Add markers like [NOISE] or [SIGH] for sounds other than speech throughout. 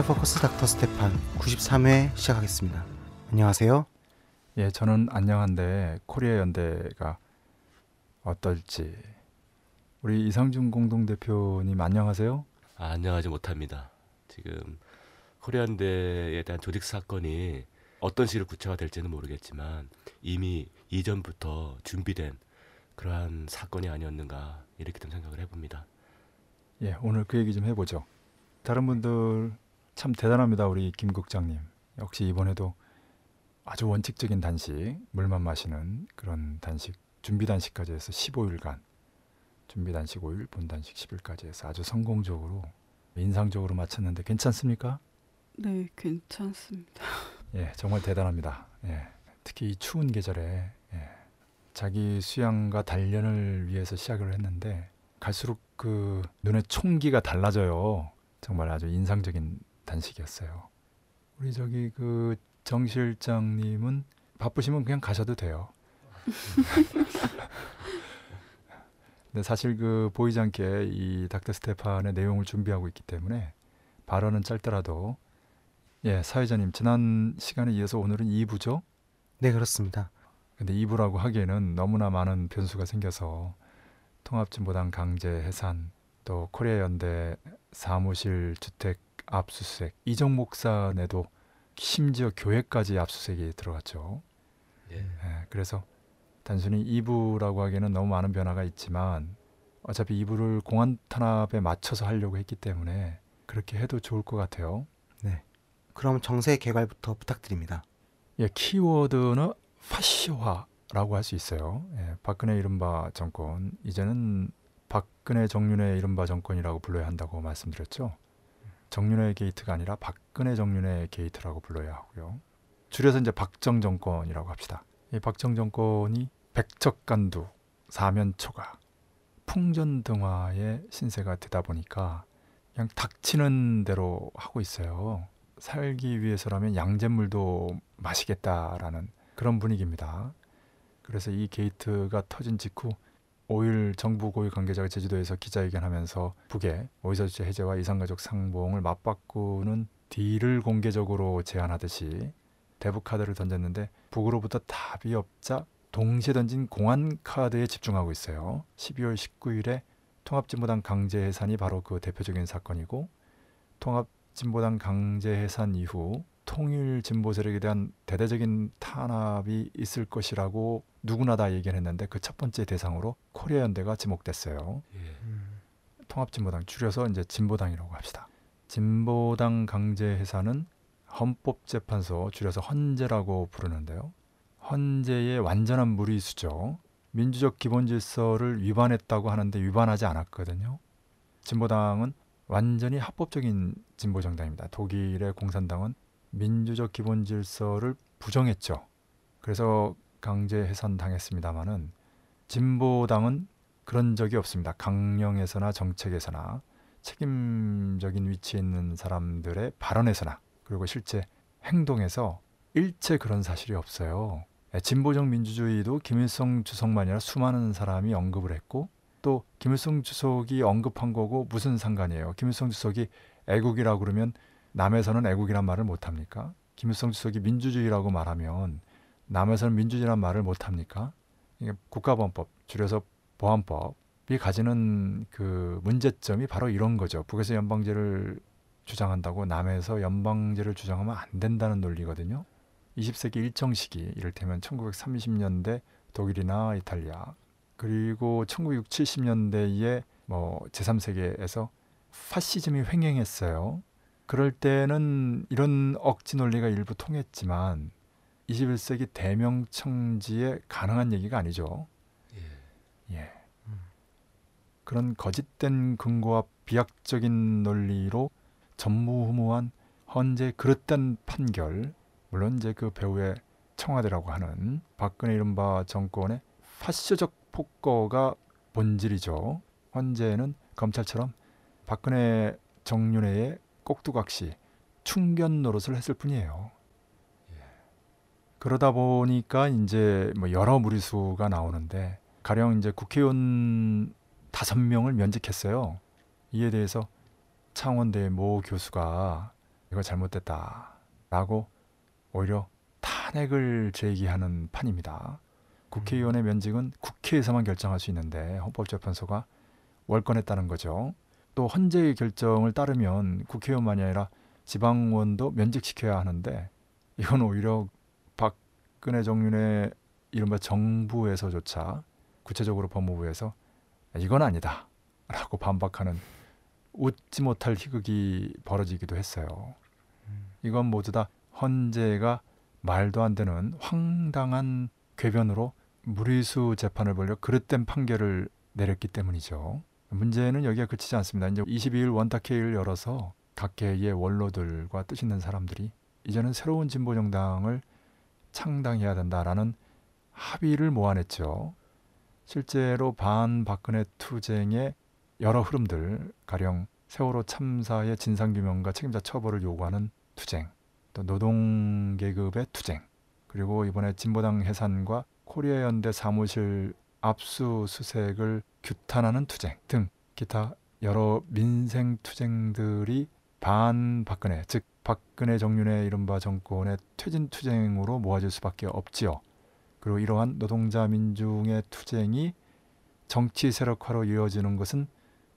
코리아 포커스 닥터 스테판 93회 시작하겠습니다. 안녕하세요. 예, 저는 안녕한데 코리아 연대가 어떨지 우리 이상준 공동대표님 안녕하세요. 아, 안녕하지 못합니다. 지금 코리아연대에 대한 조직 사건이 어떤 식으로 구체화될지는 모르겠지만 이미 이전부터 준비된 그러한 사건이 아니었는가 이렇게 좀 생각을 해봅니다. 예, 오늘 그 얘기 좀 해보죠. 다른 분들 참 대단합니다. 우리 김 국장님. 역시 이번에도 아주 원칙적인 단식, 물만 마시는 그런 단식, 준비 단식까지 해서 15일간 준비 단식 5일, 본 단식 10일까지 해서 아주 성공적으로 인상적으로 마쳤는데 괜찮습니까? 네, 괜찮습니다. [LAUGHS] 예, 정말 대단합니다. 예, 특히 이 추운 계절에 예, 자기 수양과 단련을 위해서 시작을 했는데 갈수록 그 눈의 총기가 달라져요. 정말 아주 인상적인 단식이었어요. 우리 저기 그 정 실장님은 바쁘시면 그냥 가셔도 돼요. [LAUGHS] 근데 사실 그 보이지 않게 이 닥터 스테판의 내용을 준비하고 있기 때문에 발언은 짧더라도 예 사회자님 지난 시간에 이어서 오늘은 2부죠. 네, 그렇습니다. 근데 2부라고 하기에는 너무나 많은 변수가 생겨서 통합진보당 강제 해산 또 코리아 연대 사무실 주택 압수수색 이정 목사 내도 심지어 교회까지 압수수색이 들어갔죠. 예. 예, 그래서 단순히 2부라고 하기에는 너무 많은 변화가 있지만 어차피 2부를 공안 탄압에 맞춰서 하려고 했기 때문에 그렇게 해도 좋을 것 같아요. 그럼 정세 개괄부터 부탁드립니다. 예, 키워드는 파쇼화라고 할 수 있어요. 예, 박근혜 이른바 정권 이제는 박근혜 정윤회 이른바 정권이라고 불러야 한다고 말씀드렸죠. 정윤회 게이트가 아니라 박근혜 정윤회 게이트라고 불러야 하고요. 줄여서 이제 박정 정권이라고 합시다. 이 박정 정권이 백척간두, 사면초가, 풍전등화의 신세가 되다 보니까 그냥 닥치는 대로 하고 있어요. 살기 위해서라면 양잿물도 마시겠다라는 그런 분위기입니다. 그래서 이 게이트가 터진 직후 5일 정부 고위 관계자가 제주도에서 기자회견하면서 북의 오이서주체 해제와 이산가족 상봉을 맞바꾸는 딜을 공개적으로 제안하듯이 대북 카드를 던졌는데 북으로부터 답이 없자 동시에 던진 공안 카드에 집중하고 있어요. 12월 19일에 통합진보당 강제 해산이 바로 그 대표적인 사건이고 통합진보당 강제 해산 이후 통일 진보 세력에 대한 대대적인 탄압이 있을 것이라고 누구나 다 얘기했는데 그 첫 번째 대상으로 코리아 연대가 지목됐어요. 예. 통합진보당 줄여서 이제 진보당이라고 합시다. 진보당 강제 해산은 헌법재판소 줄여서 헌재라고 부르는데요. 헌재의 완전한 무리수죠. 민주적 기본 질서를 위반했다고 하는데 위반하지 않았거든요. 진보당은 완전히 합법적인 진보 정당입니다. 독일의 공산당은 민주적 기본 질서를 부정했죠. 그래서 강제 해산 당했습니다마는 진보당은 그런 적이 없습니다. 강령에서나 정책에서나 책임적인 위치에 있는 사람들의 발언에서나 그리고 실제 행동에서 일체 그런 사실이 없어요. 예, 진보적 민주주의도 김일성 주석만이 아니라 수많은 사람이 언급을 했고 또 김일성 주석이 언급한 거고 무슨 상관이에요? 김일성 주석이 애국이라고 그러면 남에서는 애국이란 말을 못 합니까? 김일성 주석이 민주주의라고 말하면 남에서는 민주주의란 말을 못 합니까? 이게 국가보안법 줄여서 보안법이 가지는 그 문제점이 바로 이런 거죠. 북에서 연방제를 주장한다고 남에서 연방제를 주장하면 안 된다는 논리거든요. 20세기 일정 시기 이를테면 1930년대 독일이나 이탈리아 그리고 1970년대에 뭐 제3세계에서 파시즘이 횡행했어요. 그럴 때는 이런 억지 논리가 일부 통했지만 21세기 대명청지에 가능한 얘기가 아니죠. 예. 예. 그런 거짓된 근거와 비약적인 논리로 전무후무한 헌재 그릇된 판결 물론 이제 그 배우의 청와대라고 하는 박근혜 이른바 정권의 파쇼적 폭거가 본질이죠. 헌재는 검찰처럼 박근혜 정윤회의 꼭두각시 충견 노릇을 했을 뿐이에요. 그러다 보니까 이제 뭐 여러 무리수가 나오는데 가령 이제 국회의원 다섯 명을 면직했어요. 이에 대해서 창원대 모 교수가 이거 잘못됐다라고 오히려 탄핵을 제기하는 판입니다. 국회의원의 면직은 국회에서만 결정할 수 있는데 헌법재판소가 월권했다는 거죠. 또 헌재의 결정을 따르면 국회의원만이 아니라 지방원도 면직시켜야 하는데 이건 오히려 박근혜 정윤의 이른바 정부에서조차 구체적으로 법무부에서 이건 아니다 라고 반박하는 웃지 못할 희극이 벌어지기도 했어요. 이건 모두 다 헌재가 말도 안 되는 황당한 궤변으로 무리수 재판을 벌려 그릇된 판결을 내렸기 때문이죠. 문제는 여기가 그치지 않습니다. 이제 22일 원탁회의를 열어서 각계의 원로들과 뜻 있는 사람들이 이제는 새로운 진보 정당을 창당해야 된다라는 합의를 모아냈죠. 실제로 반박근혜 투쟁의 여러 흐름들, 가령 세월호 참사의 진상규명과 책임자 처벌을 요구하는 투쟁, 또 노동계급의 투쟁, 그리고 이번에 진보당 해산과 코리아 연대 사무실 압수수색을 규탄하는 투쟁 등 기타 여러 민생 투쟁들이 반박근혜, 즉 박근혜 정윤의 이른바 정권의 퇴진 투쟁으로 모아질 수밖에 없지요. 그리고 이러한 노동자 민중의 투쟁이 정치 세력화로 이어지는 것은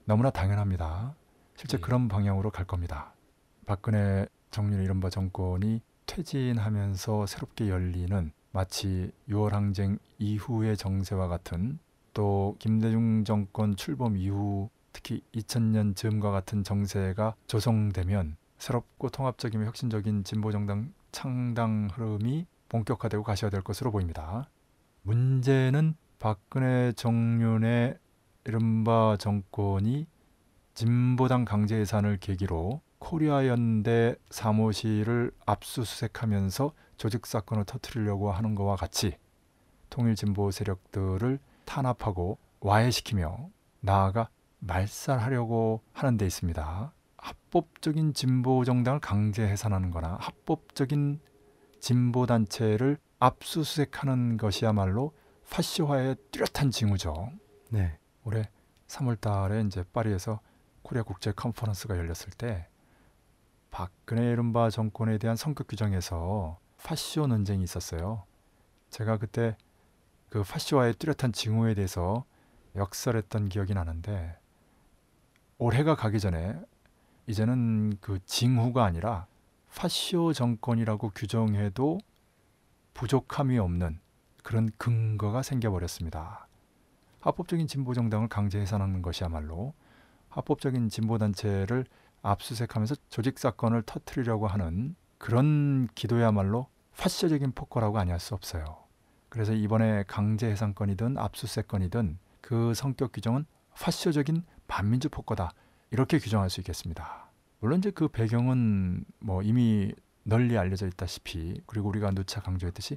너무나 당연합니다. 실제 예. 그런 방향으로 갈 겁니다. 박근혜 정윤의 이른바 정권이 퇴진하면서 새롭게 열리는 마치 6월 항쟁 이후의 정세와 같은 또 김대중 정권 출범 이후 특히 2000년 즈음과 같은 정세가 조성되면 새롭고 통합적이며 혁신적인 진보 정당 창당 흐름이 본격화되고 가셔야 될 것으로 보입니다. 문제는 박근혜 정윤의 이른바 정권이 진보당 강제 해산을 계기로 코리아 연대 사무실을 압수수색하면서 조직 사건을 터뜨리려고 하는 것과 같이 통일 진보 세력들을 탄압하고 와해시키며 나아가 말살하려고 하는 데 있습니다. 합법적인 진보 정당을 강제 해산하는 거나 합법적인 진보 단체를 압수수색하는 것이야말로 파쇼화의 뚜렷한 징후죠. 네. 올해 3월 달에 이제 파리에서 코리아 국제 컨퍼런스가 열렸을 때 박근혜 이른바 정권에 대한 성격 규정에서 파쇼화 논쟁이 있었어요. 제가 그때 그 파쇼화의 뚜렷한 징후에 대해서 역설했던 기억이 나는데 올해가 가기 전에 이제는 그 징후가 아니라 파시오 정권이라고 규정해도 부족함이 없는 그런 근거가 생겨버렸습니다. 합법적인 진보 정당을 강제 해산하는 것이야말로 합법적인 진보 단체를 압수색하면서 조직 사건을 터뜨리려고 하는 그런 기도야말로 파시적인 폭거라고 아니할 수 없어요. 그래서 이번에 강제 해산건이든 압수색건이든 그 성격 규정은 파시적인 반민주 폭거다 이렇게 규정할 수 있겠습니다. 물론 이제 그 배경은 뭐 이미 널리 알려져 있다시피 그리고 우리가 누차 강조했듯이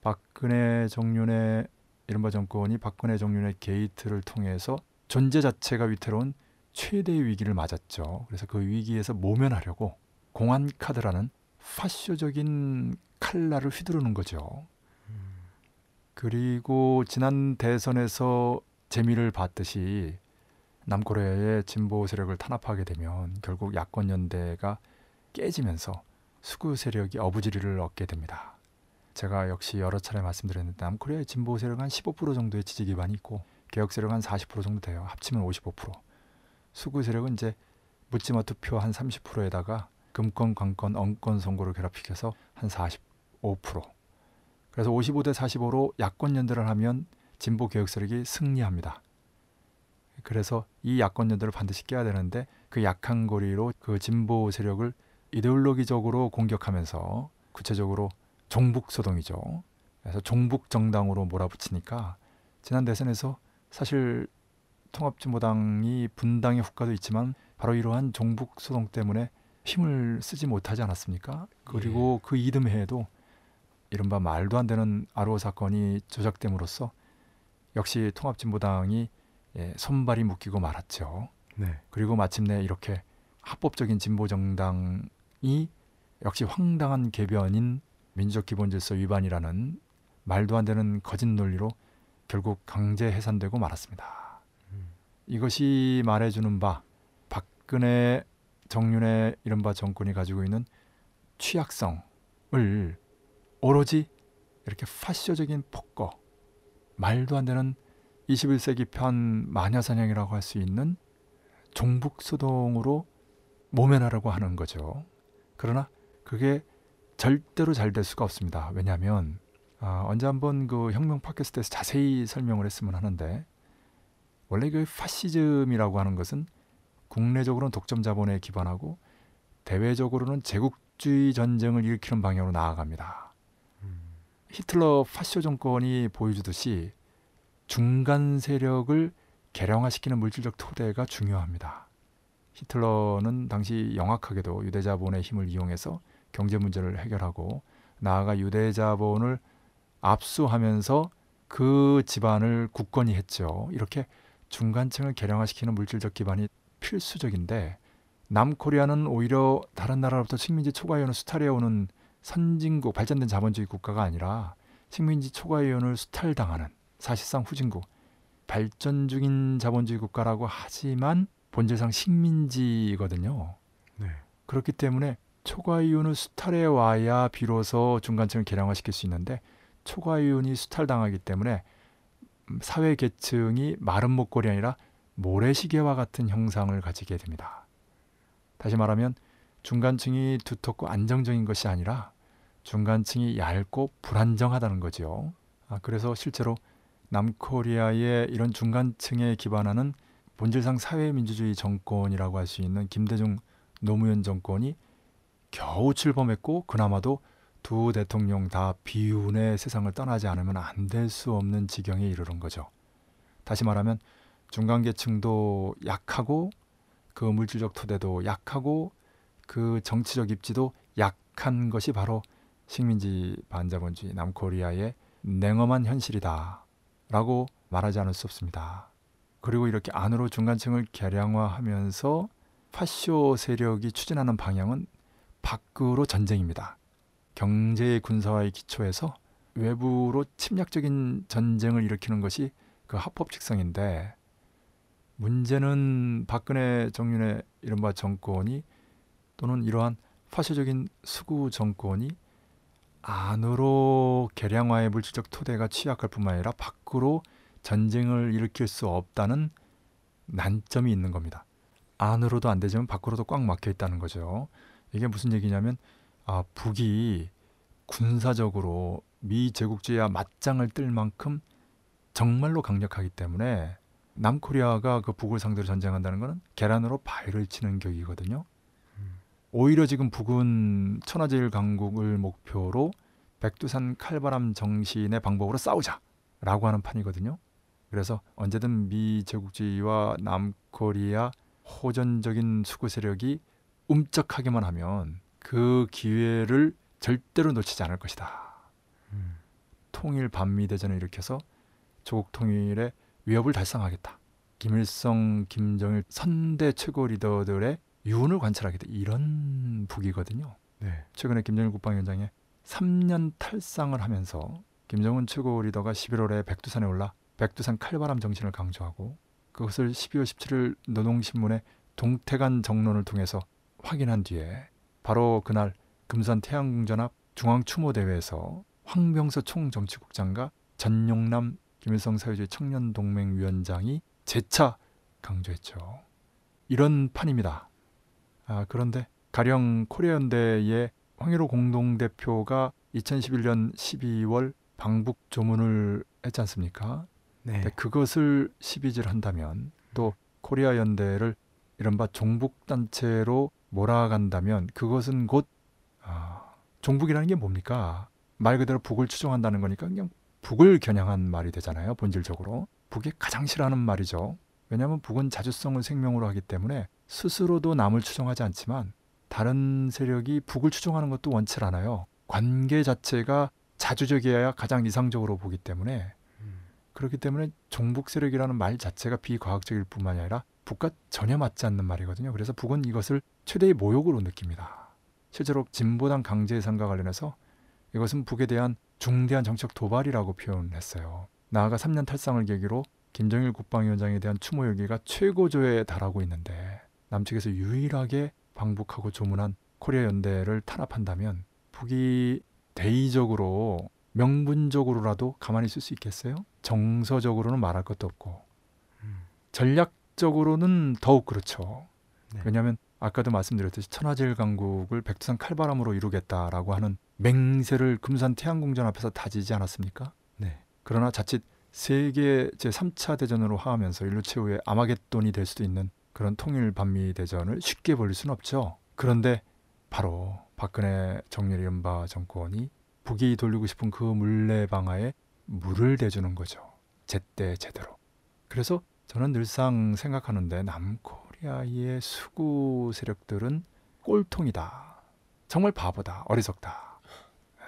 박근혜 정윤의 이른바 정권이 박근혜 정윤의 게이트를 통해서 존재 자체가 위태로운 최대의 위기를 맞았죠. 그래서 그 위기에서 모면하려고 공안 카드라는 파쇼적인 칼날을 휘두르는 거죠. 그리고 지난 대선에서 재미를 봤듯이 남코리아의 진보 세력을 탄압하게 되면 결국 야권 연대가 깨지면서 수구 세력이 어부지리를 얻게 됩니다. 제가 역시 여러 차례 말씀드렸는데 남코리아의 진보 세력은 한15% 정도의 지지 기반이 있고 개혁 세력은 한40% 정도 돼요. 합치면 55%. 수구 세력은 이제 묻지마 투표 한 30%에다가 금권, 관권, 엉권 선거를 결합시켜서 한 45%. 그래서 55대 45로 야권 연대를 하면 진보 개혁 세력이 승리합니다. 그래서 이 야권 연대를 반드시 깨야 되는데 그 약한 고리로 그 진보 세력을 이데올로기적으로 공격하면서 구체적으로 종북 소동이죠. 그래서 종북 정당으로 몰아붙이니까 지난 대선에서 사실 통합진보당이 분당의 후과도 있지만 바로 이러한 종북 소동 때문에 힘을 쓰지 못하지 않았습니까? 그리고 그 이듬해에도 이른바 말도 안 되는 아로 사건이 조작됨으로써 역시 통합진보당이 예, 손발이 묶이고 말았죠. 네. 그리고 마침내 이렇게 합법적인 진보 정당이 역시 황당한 개변인 민족 기본 질서 위반이라는 말도 안 되는 거짓 논리로 결국 강제 해산되고 말았습니다. 이것이 말해주는 바 박근혜 정윤의 이른바 정권이 가지고 있는 취약성을 오로지 이렇게 파쇼적인 폭거, 말도 안 되는 21세기 편 마녀사냥이라고 할 수 있는 종북소동으로 모면하려고 하는 거죠. 그러나 그게 절대로 잘 될 수가 없습니다. 왜냐하면 아, 언제 한번 그 혁명 팟캐스트에서 자세히 설명을 했으면 하는데 원래 그 파시즘이라고 하는 것은 국내적으로는 독점 자본에 기반하고 대외적으로는 제국주의 전쟁을 일으키는 방향으로 나아갑니다. 히틀러 파쇼 정권이 보여주듯이 중간 세력을 개량화시키는 물질적 토대가 중요합니다. 히틀러는 당시 영악하게도 유대자본의 힘을 이용해서 경제 문제를 해결하고 나아가 유대자본을 압수하면서 그 집안을 굳건히 했죠. 이렇게 중간층을 개량화시키는 물질적 기반이 필수적인데 남코리아는 오히려 다른 나라로부터 식민지 초과이온을 수탈해오는 선진국 발전된 자본주의 국가가 아니라 식민지 초과이온을 수탈당하는 사실상 후진국 발전 중인 자본주의 국가라고 하지만 본질상 식민지거든요. 네. 그렇기 때문에 초과이온을 수탈해 와야 비로소 중간층을 개량화시킬 수 있는데 초과이온이 수탈당하기 때문에 사회 계층이 마른 목걸이 아니라 모래시계와 같은 형상을 가지게 됩니다. 다시 말하면 중간층이 두텁고 안정적인 것이 아니라 중간층이 얇고 불안정하다는 거죠. 아, 그래서 실제로 남코리아의 이런 중간층에 기반하는 본질상 사회민주주의 정권이라고 할 수 있는 김대중 노무현 정권이 겨우 출범했고 그나마도 두 대통령 다 비운의 세상을 떠나지 않으면 안 될 수 없는 지경에 이르는 거죠. 다시 말하면 중간계층도 약하고 그 물질적 토대도 약하고 그 정치적 입지도 약한 것이 바로 식민지 반자본주의 남코리아의 냉엄한 현실이다 라고 말하지 않을 수 없습니다. 그리고 이렇게 안으로 중간층을 개량화하면서 파쇼 세력이 추진하는 방향은 밖으로 전쟁입니다. 경제 군사화의 기초에서 외부로 침략적인 전쟁을 일으키는 것이 그 합법칙성인데 문제는 박근혜 정윤의 이른바 정권이 또는 이러한 파쇼적인 수구 정권이 안으로 개량화의 물질적 토대가 취약할 뿐만 아니라 밖으로 전쟁을 일으킬 수 없다는 난점이 있는 겁니다. 안으로도 안 되지만 밖으로도 꽉 막혀 있다는 거죠. 이게 무슨 얘기냐면 아, 북이 군사적으로 미 제국주의와 맞짱을 뜰 만큼 정말로 강력하기 때문에 남코리아가 그 북을 상대로 전쟁한다는 것은 계란으로 바위를 치는 격이거든요. 오히려 지금 북은 천하제일 강국을 목표로 백두산 칼바람 정신의 방법으로 싸우자라고 하는 판이거든요. 그래서 언제든 미 제국주의와 남코리아 호전적인 수구 세력이 움쩍하기만 하면 그 기회를 절대로 놓치지 않을 것이다. 음. 통일 반미 대전을 일으켜서 조국 통일의 위협을 달성하겠다. 김일성, 김정일 선대 최고 리더들의 유언을 관찰하겠다. 이런 북이거든요. 네. 최근에 김정일 국방위원장이 3년 탈상을 하면서 김정은 최고 리더가 11월에 백두산에 올라 백두산 칼바람 정신을 강조하고 그것을 12월 17일 노동신문에 동태간 정론을 통해서 확인한 뒤에 바로 그날 금산 태양궁전 앞 중앙추모대회에서 황병서 총정치국장과 전용남 김일성 사회주의 청년동맹위원장이 재차 강조했죠. 이런 판입니다. 아, 그런데 가령 코리아연대의 황일호 공동대표가 2011년 12월 방북 조문을 했지 않습니까? 네. 그것을 시비질 한다면 또 코리아 연대를 이른바 종북 단체로 몰아간다면 그것은 곧 아, 종북이라는 게 뭡니까? 말 그대로 북을 추종한다는 거니까 그냥 북을 겨냥한 말이 되잖아요. 본질적으로 북이 가장 싫어하는 말이죠. 왜냐하면 북은 자주성을 생명으로 하기 때문에 스스로도 남을 추종하지 않지만 다른 세력이 북을 추종하는 것도 원치 않아요. 관계 자체가 자주적이어야 가장 이상적으로 보기 때문에 그렇기 때문에 종북 세력이라는 말 자체가 비과학적일 뿐만이 아니라 북과 전혀 맞지 않는 말이거든요. 그래서 북은 이것을 최대의 모욕으로 느낍니다. 실제로 진보당 강제 해산과 관련해서 이것은 북에 대한 중대한 정책 도발이라고 표현했어요. 나아가 3년 탈상을 계기로 김정일 국방위원장에 대한 추모 열기가 최고조에 달하고 있는데 남측에서 유일하게 방북하고 조문한 코리아 연대를 탄압한다면 북이 대의적으로 명분적으로라도 가만히 있을 수 있겠어요? 정서적으로는 말할 것도 없고 음. 전략적으로는 더욱 그렇죠. 네. 왜냐하면 아까도 말씀드렸듯이 천하제일 강국을 백두산 칼바람으로 이루겠다라고 하는 맹세를 금산 태양궁전 앞에서 다지지 않았습니까? 네. 그러나 자칫 세계 제 3차 대전으로 하하면서 인류 최후의 아마겟돈이 될 수도 있는 그런 통일 반미 대전을 쉽게 벌릴 수는 없죠. 그런데 바로 박근혜 정렬 이른바 정권이 북이 돌리고 싶은 그 물레 방아에 물을 대주는 거죠. 제때 제대로. 그래서 저는 늘상 생각하는데 남코리아의 수구 세력들은 꼴통이다. 정말 바보다. 어리석다. 에,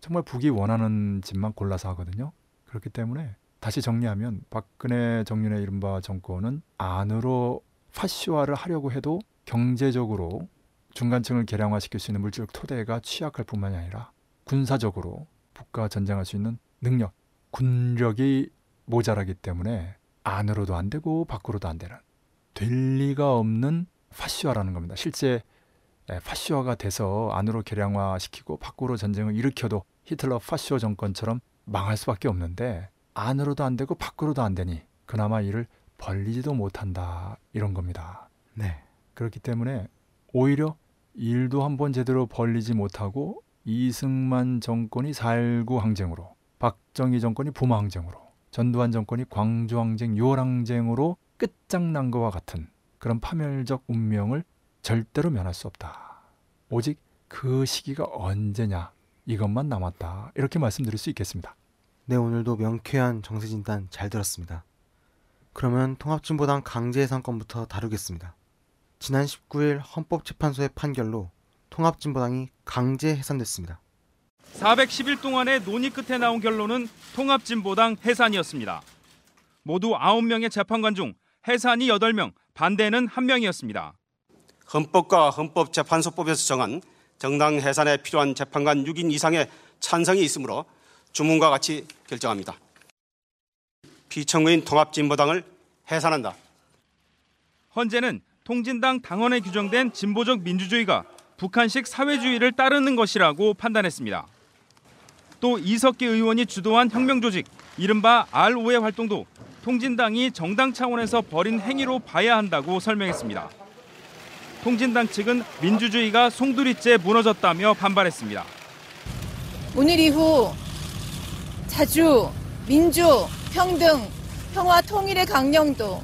정말 북이 원하는 집만 골라서 하거든요. 그렇기 때문에 다시 정리하면 박근혜 정윤의 이른바 정권은 안으로 파시화를 하려고 해도 경제적으로 중간층을 개량화시킬 수 있는 물질적 토대가 취약할 뿐만이 아니라 군사적으로 북과 전쟁할 수 있는 능력, 군력이 모자라기 때문에 안으로도 안 되고 밖으로도 안 되는 될 리가 없는 파시화라는 겁니다. 실제 에, 파시화가 돼서 안으로 개량화시키고 밖으로 전쟁을 일으켜도 히틀러 파시오 정권처럼 망할 수밖에 없는데 안으로도 안 되고 밖으로도 안 되니 그나마 이를 벌리지도 못한다 이런 겁니다. 네. 그렇기 때문에 오히려 일도 한번 제대로 벌리지 못하고 이승만 정권이 4.19 항쟁으로 박정희 정권이 부마 항쟁으로 전두환 정권이 광주 항쟁 6월 항쟁으로 끝장난 것과 같은 그런 파멸적 운명을 절대로 면할 수 없다. 오직 그 시기가 언제냐 이것만 남았다. 이렇게 말씀드릴 수 있겠습니다. 네, 오늘도 명쾌한 정세 진단 잘 들었습니다. 그러면 통합진보당 강제해산 건부터 다루겠습니다. 지난 19일 헌법재판소의 판결로 통합진보당이 강제 해산됐습니다. 410일 동안의 논의 끝에 나온 결론은 통합진보당 해산이었습니다. 모두 9명의 재판관 중 해산이 8명, 반대는 1명이었습니다. 헌법과 헌법재판소법에서 정한 정당 해산에 필요한 재판관 6인 이상의 찬성이 있으므로 주문과 같이 결정합니다. 피청구인 통합진보당을 해산한다. 헌재는 통진당 당원에 규정된 진보적 민주주의가 북한식 사회주의를 따르는 것이라고 판단했습니다. 또 이석기 의원이 주도한 혁명 조직 이른바 R5의 활동도 통진당이 정당 차원에서 벌인 행위로 봐야 한다고 설명했습니다. 통진당 측은 민주주의가 송두리째 무너졌다며 반발했습니다. 오늘 이후 자주, 민주, 평등, 평화 통일의 강령도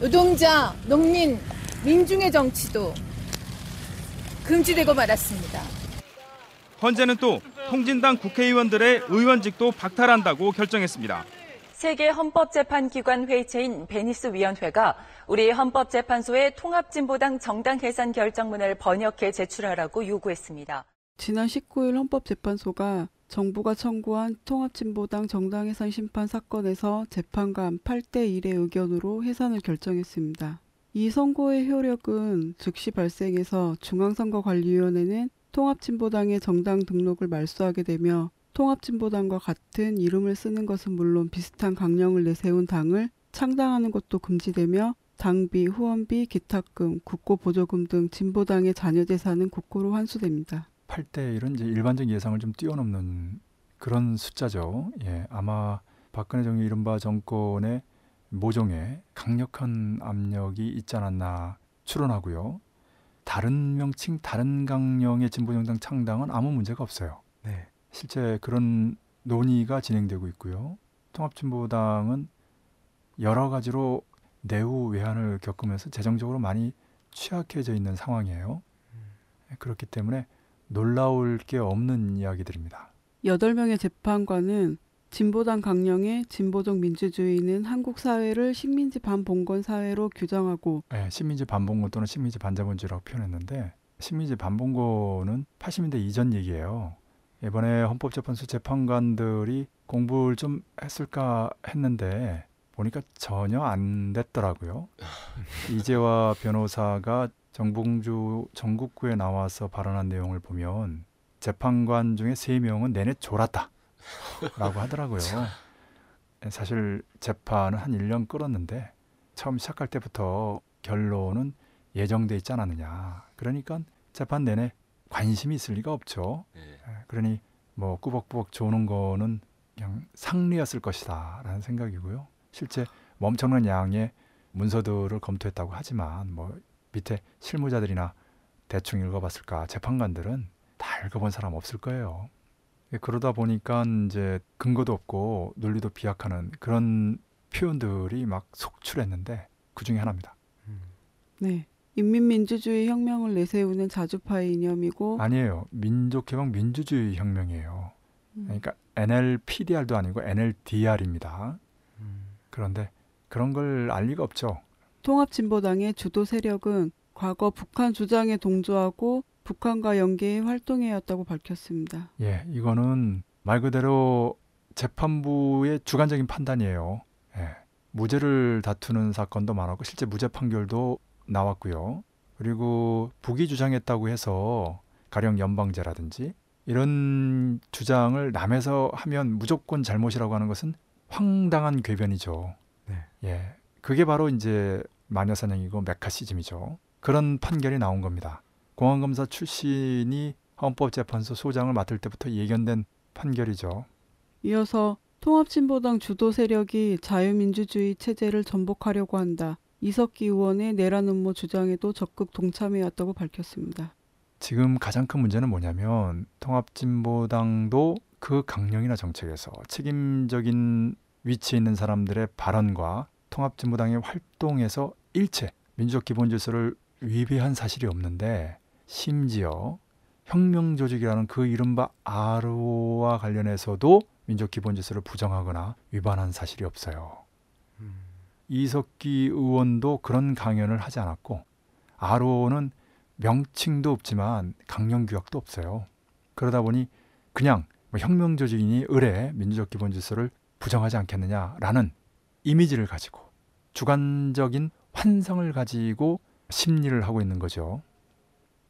노동자, 농민, 민중의 정치도 금지되고 말았습니다. 헌재는 또 통진당 국회의원들의 의원직도 박탈한다고 결정했습니다. 세계 헌법재판기관 회의체인 베니스 위원회가 우리 헌법재판소에 통합진보당 정당 해산 결정문을 번역해 제출하라고 요구했습니다. 지난 19일 헌법재판소가 정부가 청구한 통합진보당 정당 해산 심판 사건에서 재판관 8대 1의 의견으로 해산을 결정했습니다. 이 선고의 효력은 즉시 발생해서 중앙선거관리위원회는 통합진보당의 정당 등록을 말소하게 되며 통합진보당과 같은 이름을 쓰는 것은 물론 비슷한 강령을 내세운 당을 창당하는 것도 금지되며 당비, 후원비, 기탁금, 국고 보조금 등 진보당의 잔여재산은 국고로 환수됩니다. 8대 1은 이제 일반적 예상을 좀 뛰어넘는 그런 숫자죠. 예, 아마 박근혜 정부 이른바 정권의 모종에 강력한 압력이 있지 않았나 추론하고요. 다른 명칭, 다른 강령의 진보정당 창당은 아무 문제가 없어요. 네. 실제 그런 논의가 진행되고 있고요. 통합진보당은 여러 가지로 내후 외환을 겪으면서 재정적으로 많이 취약해져 있는 상황이에요. 그렇기 때문에 놀라울 게 없는 이야기들입니다. 8명의 재판관은 진보당 강령의 진보적 민주주의는 한국 사회를 식민지 반봉건 사회로 규정하고 예, 식민지 반봉건 또는 식민지 반자본주의라고 표현했는데 식민지 반봉건은 80년대 이전 얘기예요. 이번에 헌법재판소 재판관들이 공부를 좀 했을까 했는데 보니까 전혀 안 됐더라고요. [LAUGHS] 이재화 변호사가 정봉주 전국구에 나와서 발언한 내용을 보면 재판관 중에 세 명은 내내 졸았다라고 하더라고요. [LAUGHS] 사실 재판은 한 1년 끌었는데 처음 시작할 때부터 결론은 예정돼 있지 않았느냐. 그러니까 재판 내내 관심이 있을 리가 없죠. 예. 예, 그러니 뭐 꾸벅꾸벅 조는 거는 그냥 상리였을 것이다라는 생각이고요. 실제 뭐 엄청난 양의 문서들을 검토했다고 하지만 뭐 밑에 실무자들이나 대충 읽어봤을까 재판관들은 다 읽어본 사람 없을 거예요. 예, 그러다 보니까 이제 근거도 없고 논리도 비약하는 그런 표현들이 막 속출했는데 그 중에 하나입니다. 네. 인민민주주의 혁명을 내세우는 자주파의 이념이고 아니에요. 민족해방 민주주의 혁명이에요. 음, 그러니까 NLPDR도 아니고 NLDR입니다. 그런데 그런 걸 알 리가 없죠. 통합진보당의 주도 세력은 과거 북한 주장에 동조하고 북한과 연계해 활동해왔다고 밝혔습니다. 예, 이거는 말 그대로 재판부의 주관적인 판단이에요. 예, 무죄를 다투는 사건도 많았고 실제 무죄 판결도 나왔고요. 그리고 북이 주장했다고 해서 가령 연방제라든지 이런 주장을 남에서 하면 무조건 잘못이라고 하는 것은 황당한 궤변이죠. 네. 예, 그게 바로 이제 마녀사냥이고 메카시즘이죠. 그런 판결이 나온 겁니다. 공안검사 출신이 헌법재판소 소장을 맡을 때부터 예견된 판결이죠. 이어서 통합진보당 주도 세력이 자유민주주의 체제를 전복하려고 한다. 이석기 의원의 내란 음모 주장에도 적극 동참해왔다고 밝혔습니다. 지금 가장 큰 문제는 뭐냐면 통합진보당도 그 강령이나 정책에서 책임적인 위치에 있는 사람들의 발언과 통합진보당의 활동에서 일체 민주적 기본 질서를 위배한 사실이 없는데 심지어 혁명 조직이라는 그 이른바 아로와 관련해서도 민족 기본 질서를 부정하거나 위반한 사실이 없어요. 이석기 의원도 그런 강연을 하지 않았고 아로는 명칭도 없지만 강령 규약도 없어요. 그러다 보니 그냥 뭐 혁명 조직이니 의뢰 민주적 기본 질서를 부정하지 않겠느냐라는 이미지를 가지고 주관적인 환상을 가지고 심리를 하고 있는 거죠.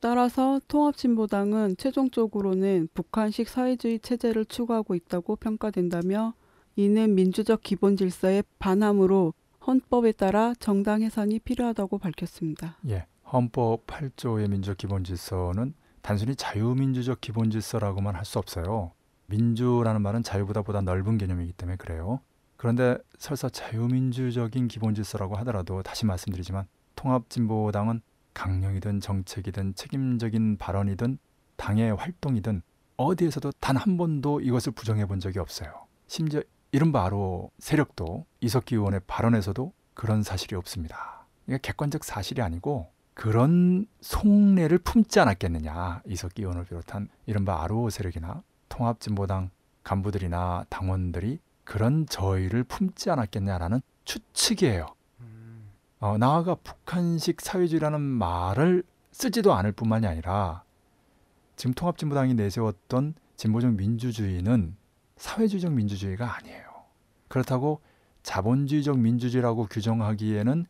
따라서 통합진보당은 최종적으로는 북한식 사회주의 체제를 추구하고 있다고 평가된다며 이는 민주적 기본 질서의 반함으로 헌법에 따라 정당 해산이 필요하다고 밝혔습니다. 예, 헌법 8조의 민주적 기본 질서는 단순히 자유민주적 기본 질서라고만 할 수 없어요. 민주라는 말은 자유보다 보다 넓은 개념이기 때문에 그래요. 그런데 설사 자유민주적인 기본 질서라고 하더라도 다시 말씀드리지만 통합진보당은 강령이든 정책이든 책임적인 발언이든 당의 활동이든 어디에서도 단 한 번도 이것을 부정해 본 적이 없어요. 심지어 이른바 아로 세력도 이석기 의원의 발언에서도 그런 사실이 없습니다. 이게 객관적 사실이 아니고 그런 속내를 품지 않았겠느냐. 이석기 의원을 비롯한 이른바 아로 세력이나 통합진보당 간부들이나 당원들이 그런 저의를 품지 않았겠냐라는 추측이에요. 어, 나아가 북한식 사회주의라는 말을 쓰지도 않을 뿐만이 아니라 지금 통합진보당이 내세웠던 진보적 민주주의는 사회주의적 민주주의가 아니에요. 그렇다고 자본주의적 민주주의라고 규정하기에는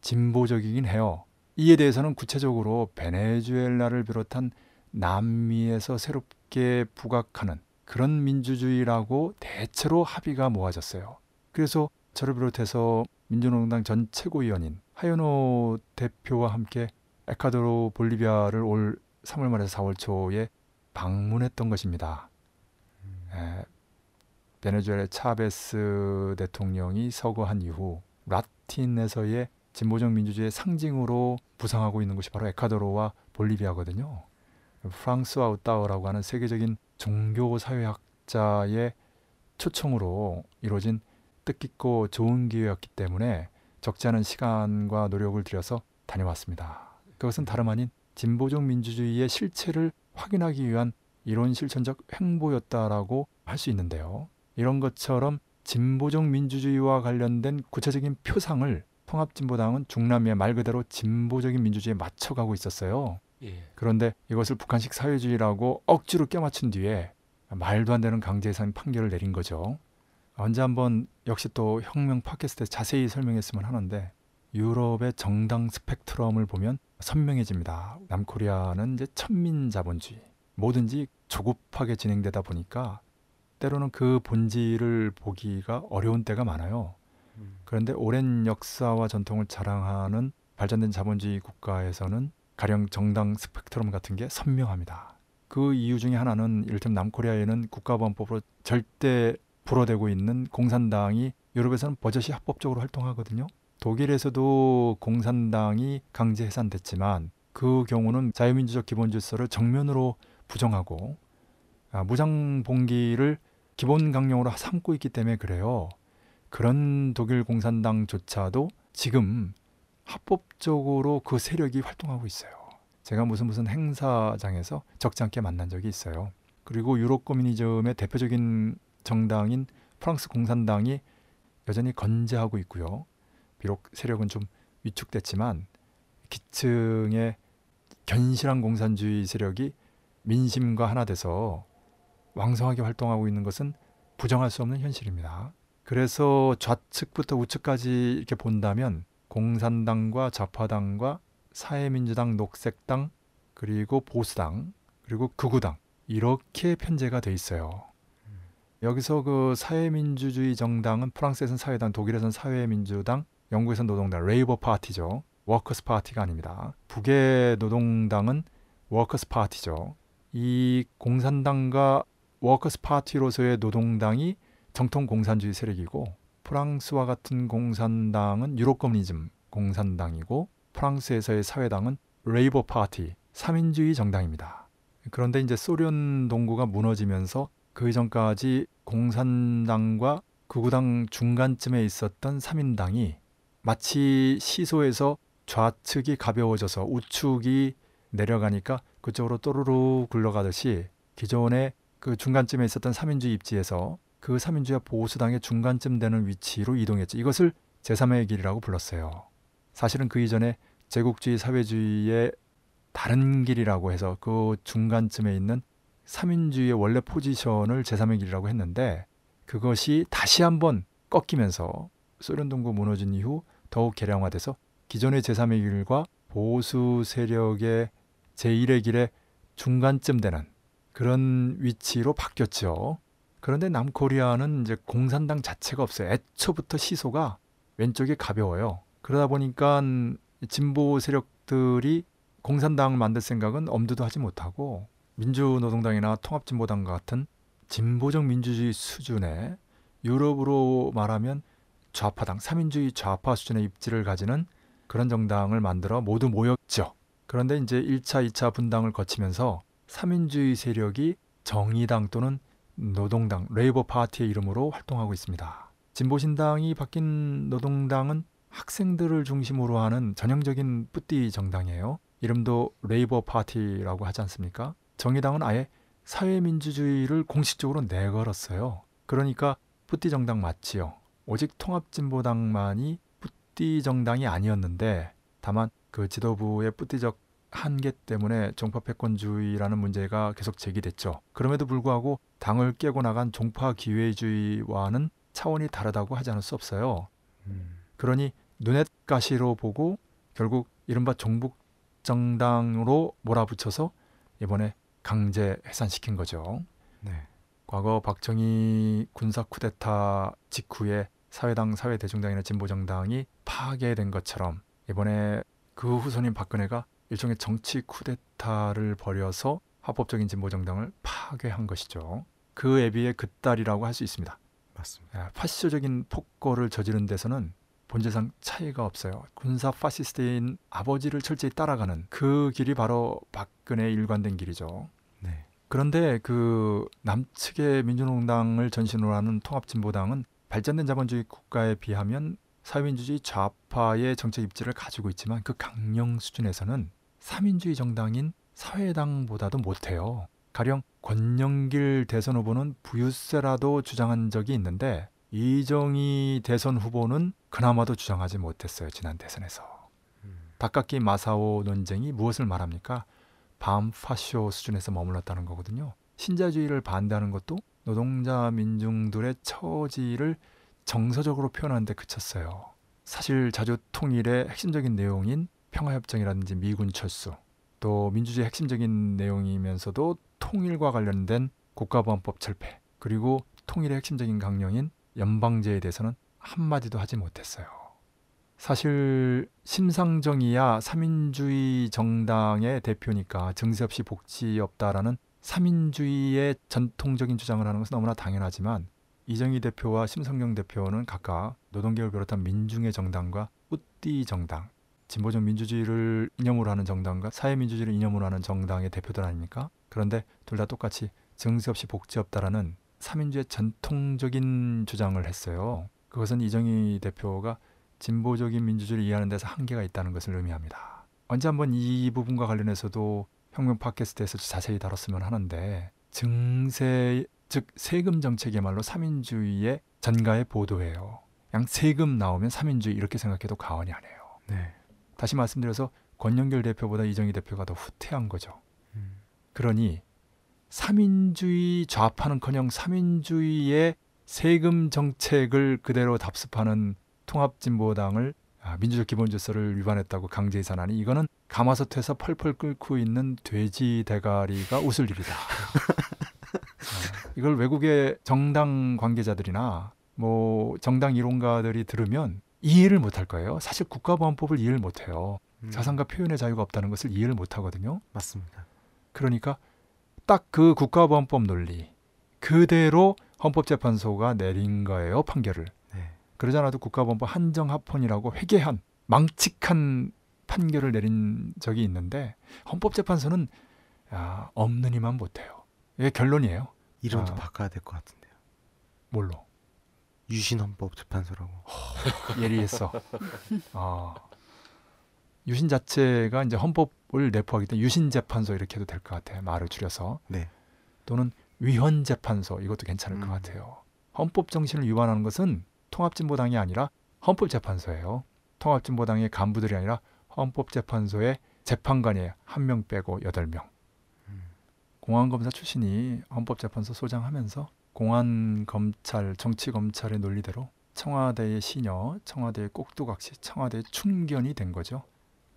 진보적이긴 해요. 이에 대해서는 구체적으로 베네수엘라를 비롯한 남미에서 새롭게 부각하는 그런 민주주의라고 대체로 합의가 모아졌어요. 그래서 저를 비롯해서 민주노동당 전 최고위원인 하연호 대표와 함께 에콰도르 볼리비아를 올 3월 말에서 4월 초에 방문했던 것입니다. 에, 베네수엘의 차베스 대통령이 서거한 이후 라틴에서의 진보적 민주주의의 상징으로 부상하고 있는 곳이 바로 에콰도르와 볼리비아거든요. 프랑스와 우따오라고 하는 세계적인 종교 사회학자의 초청으로 이루어진 뜻깊고 좋은 기회였기 때문에 적지 않은 시간과 노력을 들여서 다녀왔습니다. 그것은 다름 아닌 진보적 민주주의의 실체를 확인하기 위한 이론 실천적 행보였다라고 할 수 있는데요. 이런 것처럼 진보적 민주주의와 관련된 구체적인 표상을 통합진보당은 중남미의 말 그대로 진보적인 민주주의에 맞춰가고 있었어요. 예. 그런데 이것을 북한식 사회주의라고 억지로 껴맞춘 뒤에 말도 안 되는 강제해산 판결을 내린 거죠. 언제 한번 역시 또 혁명 팟캐스트에 자세히 설명했으면 하는데 유럽의 정당 스펙트럼을 보면 선명해집니다. 남코리아는 이제 천민 자본주의, 뭐든지 조급하게 진행되다 보니까 때로는 그 본질을 보기가 어려운 때가 많아요. 그런데 오랜 역사와 전통을 자랑하는 발전된 자본주의 국가에서는 가령 정당 스펙트럼 같은 게 선명합니다. 그 이유 중에 하나는 이를테면 남코리아에는 국가보안법으로 절대 불어대고 있는 공산당이 유럽에서는 버젓이 합법적으로 활동하거든요. 독일에서도 공산당이 강제 해산됐지만 그 경우는 자유민주적 기본 질서를 정면으로 부정하고 아, 무장 봉기를 기본 강령으로 삼고 있기 때문에 그래요. 그런 독일 공산당조차도 지금 합법적으로 그 세력이 활동하고 있어요. 제가 무슨 무슨 행사장에서 적지 않게 만난 적이 있어요. 그리고 유럽 커뮤니즘의 대표적인 정당인 프랑스 공산당이 여전히 건재하고 있고요. 비록 세력은 좀 위축됐지만 기층의 견실한 공산주의 세력이 민심과 하나 돼서 왕성하게 활동하고 있는 것은 부정할 수 없는 현실입니다. 그래서 좌측부터 우측까지 이렇게 본다면 공산당과 좌파당과 사회민주당, 녹색당, 그리고 보수당, 그리고 극우당 이렇게 편제가 돼 있어요. 여기서 그 사회민주주의 정당은 프랑스에서는 사회당, 독일에서는 사회민주당, 영국에서는 노동당, 레이버 파티죠. Workers' Party가 아닙니다. 북의 노동당은 Workers' Party죠. 이 공산당과 Workers' Party로서의 노동당이 정통 공산주의 세력이고 프랑스와 같은 공산당은 유로 커뮤니즘 공산당이고 프랑스에서의 사회당은 레이버 파티, 삼인주의 정당입니다. 그런데 이제 소련 동구가 무너지면서 그 이전까지 공산당과 극우당 중간쯤에 있었던 삼인당이 마치 시소에서 좌측이 가벼워져서 우측이 내려가니까 그쪽으로 또르르 굴러가듯이 기존에 그 중간쯤에 있었던 삼인주의 입지에서 그 삼인주의와 보수당의 중간쯤 되는 위치로 이동했죠. 이것을 제3의 길이라고 불렀어요. 사실은 그 이전에 제국주의 사회주의의 다른 길이라고 해서 그 중간쯤에 있는 삼인주의의 원래 포지션을 제3의 길이라고 했는데 그것이 다시 한번 꺾이면서 소련 동구 무너진 이후 더욱 개량화돼서 기존의 제3의 길과 보수 세력의 제1의 길의 중간쯤 되는 그런 위치로 바뀌었죠. 그런데 남코리아는 이제 공산당 자체가 없어요. 애초부터 시소가 왼쪽이 가벼워요. 그러다 보니까 진보 세력들이 공산당을 만들 생각은 엄두도 하지 못하고 민주노동당이나 통합진보당 같은 진보적 민주주의 수준의 유럽으로 말하면 좌파당, 삼인주의 좌파 수준의 입지를 가지는 그런 정당을 만들어 모두 모였죠. 그런데 이제 1차, 2차 분당을 거치면서 삼인주의 세력이 정의당 또는 노동당, 레이버 파티의 이름으로 활동하고 있습니다. 진보신당이 바뀐 노동당은 학생들을 중심으로 하는 전형적인 petit 정당이에요. 이름도 Labour Party라고 하지 않습니까? 정의당은 아예 사회민주주의를 공식적으로 내걸었어요. 그러니까 petit 정당 맞지요. 오직 통합진보당만이 petit 정당이 아니었는데 다만 그 지도부의 petit적 한계 때문에 종파 패권주의라는 문제가 계속 제기됐죠. 그럼에도 불구하고 당을 깨고 나간 종파 기회주의와는 차원이 다르다고 하지 않을 수 없어요. 음. 그러니 눈엣 가시로 보고 결국 이른바 종북 정당으로 몰아붙여서 이번에 강제 해산시킨 거죠. 네. 과거 박정희 군사 쿠데타 직후에 사회당, 사회대중당이나 진보정당이 파괴된 것처럼 이번에 그 후손인 박근혜가 일종의 정치 쿠데타를 벌여서 합법적인 진보정당을 파괴한 것이죠. 그 애비에 그 딸이라고 할 수 있습니다. 맞습니다. 예, 파쇼적인 폭거를 저지른 데서는 본질상 차이가 없어요. 군사 파시스트인 아버지를 철저히 따라가는 그 길이 바로 박근혜 일관된 길이죠. 네. 그런데 그 남측의 민주노동당을 전신으로 하는 통합진보당은 발전된 자본주의 국가에 비하면 사회민주주의 좌파의 정책 입지를 가지고 있지만 그 강령 수준에서는 사민주의 정당인 사회당보다도 못해요. 가령 권영길 대선 후보는 부유세라도 주장한 적이 있는데 이정희 대선 후보는 그나마도 주장하지 못했어요. 지난 대선에서. 닭깎기 마사오 논쟁이 무엇을 말합니까? 밤파쇼 수준에서 머물렀다는 거거든요. 신자주의를 반대하는 것도 노동자 민중들의 처지를 정서적으로 표현하는 데 그쳤어요. 사실 자주 통일의 핵심적인 내용인 평화협정이라든지 미군 철수, 또 민주주의 핵심적인 내용이면서도 통일과 관련된 국가보안법 철폐, 그리고 통일의 핵심적인 강령인 연방제에 대해서는 한마디도 하지 못했어요. 사실 심상정이야 삼인주의 정당의 대표니까 증세 없이 복지 없다라는 삼인주의의 전통적인 주장을 하는 것은 너무나 당연하지만 이정희 대표와 심상정 대표는 각각 노동계를 비롯한 민중의 정당과 우띠 정당, 진보적 민주주의를 이념으로 하는 정당과 사회민주주의를 이념으로 하는 정당의 대표들 아닙니까? 그런데 둘 다 똑같이 증세 없이 복지 없다라는 삼인주의 전통적인 주장을 했어요. 그것은 이정희 대표가 진보적인 민주주의를 이해하는 데서 한계가 있다는 것을 의미합니다. 언제 한번 이 부분과 관련해서도 혁명 팟캐스트에서 자세히 다뤘으면 하는데 증세 즉 세금 정책이야말로 삼인주의의 전가의 보도예요. 양 세금 나오면 삼인주의 이렇게 생각해도 과언이 아니에요. 네. 다시 말씀드려서 권영길 대표보다 이정희 대표가 더 후퇴한 거죠. 음. 그러니 삼인주의 좌파는커녕 삼인주의의 세금 정책을 그대로 답습하는 통합진보당을 아, 민주적 기본질서를 위반했다고 강제 이산하니 이거는 가마솥에서 펄펄 끓고 있는 돼지 대가리가 웃을 일이다. 어, 이걸 외국의 정당 관계자들이나 뭐 정당 이론가들이 들으면 이해를 못할 거예요. 사실 국가보안법을 이해를 못해요. 음. 자산과 표현의 자유가 없다는 것을 이해를 못하거든요. 맞습니다. 그러니까 딱 그 국가보안법 논리 그대로 헌법재판소가 내린 거예요 판결을. 네. 그러지 않아도 국가보안법 한정합헌이라고 회개한 망측한 판결을 내린 적이 있는데 헌법재판소는 아, 없는 이만 못해요. 이게 결론이에요. 이름도 아. 바꿔야 될 것 같은데요. 뭘로? 유신헌법 재판소라고. 예리했어. [LAUGHS] 아. 유신 자체가 이제 헌법을 내포하기 때문에 유신 재판소 이렇게 해도 될 것 같아요. 말을 줄여서. 네. 또는 위헌 재판소 이것도 괜찮을 것 음. 같아요. 헌법 정신을 위반하는 것은 통합진보당이 아니라 헌법재판소예요. 통합진보당의 간부들이 아니라 헌법재판소의 재판관이에요. 한명 빼고 여덟 명. 음. 공안검사 출신이 헌법재판소 소장하면서 공안 검찰, 정치 검찰의 논리대로 청와대의 시녀, 청와대의 꼭두각시, 청와대의 충견이 된 거죠.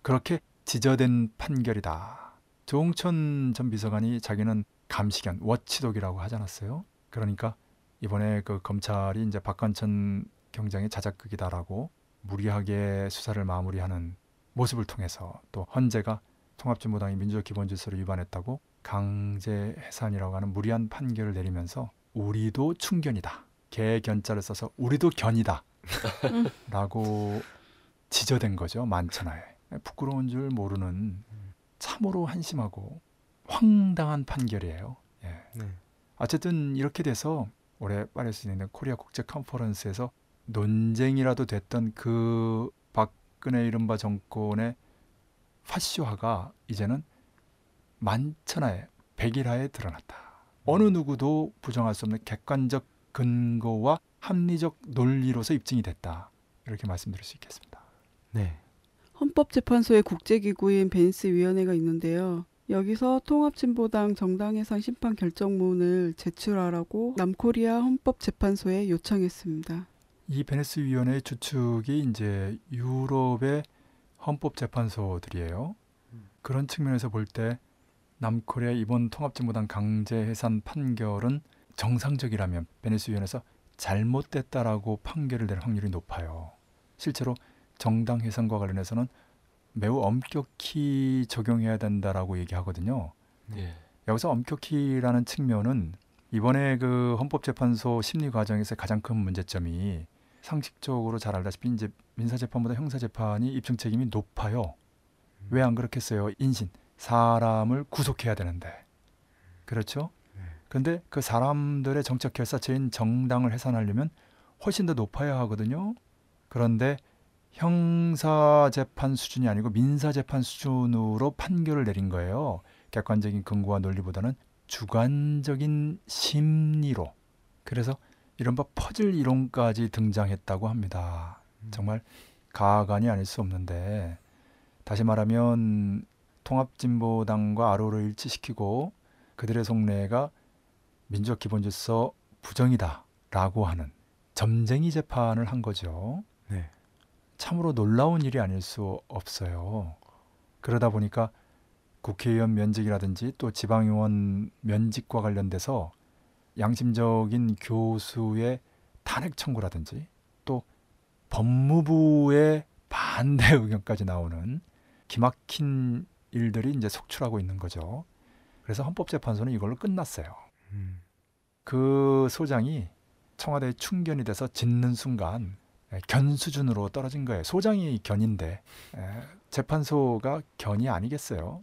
그렇게 지저된 판결이다. 조홍천 전 비서관이 자기는 감시견, 워치독이라고 하지 않았어요? 그러니까 이번에 그 검찰이 이제 박관천 경장의 자작극이다라고 무리하게 수사를 마무리하는 모습을 통해서 또 헌재가 통합진보당이 민주적 기본질서를 위반했다고 강제 해산이라고 하는 무리한 판결을 내리면서 우리도 충견이다. 개견자를 써서 우리도 견이다. [LAUGHS] 라고 지저된 거죠. 만천하에. 부끄러운 줄 모르는 참으로 한심하고 황당한 판결이에요. 예. 네. 어쨌든 이렇게 돼서 올해 파리에서 있는 코리아 국제 컨퍼런스에서 논쟁이라도 됐던 그 박근혜 이른바 정권의 파쇼화가 이제는 만천하에 백일하에 드러났다. 어느 누구도 부정할 수 없는 객관적 근거와 합리적 논리로서 입증이 됐다. 이렇게 말씀드릴 수 있겠습니다. 네. 헌법재판소의 국제기구인 벤스 위원회가 있는데요. 여기서 통합진보당 정당해산 심판 결정문을 제출하라고 남코리아 헌법재판소에 요청했습니다. 이 베네스 위원회의 주축이 이제 유럽의 헌법재판소들이에요. 그런 측면에서 볼 때 남코리아 이번 통합진보당 강제 해산 판결은 정상적이라면 베네스 위원회에서 잘못됐다라고 판결을 낼 확률이 높아요. 실제로 정당 해산과 관련해서는 매우 엄격히 적용해야 된다라고 얘기하거든요. 예. 여기서 엄격히라는 측면은 이번에 그 헌법재판소 심리 과정에서 가장 큰 문제점이 상식적으로 잘 알다시피 이제 민사재판보다 형사재판이 입증 책임이 높아요. 왜 안 그렇겠어요? 인신 사람을 구속해야 되는데 그렇죠? 그런데 그 사람들의 정책 결사체인 정당을 해산하려면 훨씬 더 높아야 하거든요. 그런데 형사 재판 수준이 아니고 민사 재판 수준으로 판결을 내린 거예요. 객관적인 근거와 논리보다는 주관적인 심리로. 그래서 이른바 퍼즐 이론까지 등장했다고 합니다. 정말 가관이 아닐 수 없는데 다시 말하면 통합진보당과 아로를 일치시키고 그들의 속내가 민주적 기본질서 부정이다라고 하는 점쟁이 재판을 한 거죠. 네. 참으로 놀라운 일이 아닐 수 없어요. 그러다 보니까 국회의원 면직이라든지 또 지방의원 면직과 관련돼서 양심적인 교수의 탄핵 청구라든지 또 법무부의 반대 [LAUGHS] 의견까지 나오는 기막힌 일들이 이제 속출하고 있는 거죠. 그래서 헌법재판소는 이걸로 끝났어요. 음. 그 소장이 청와대에 충견이 돼서 짓는 순간 에, 견 수준으로 떨어진 거예요. 소장이 견인데 에, 재판소가 견이 아니겠어요.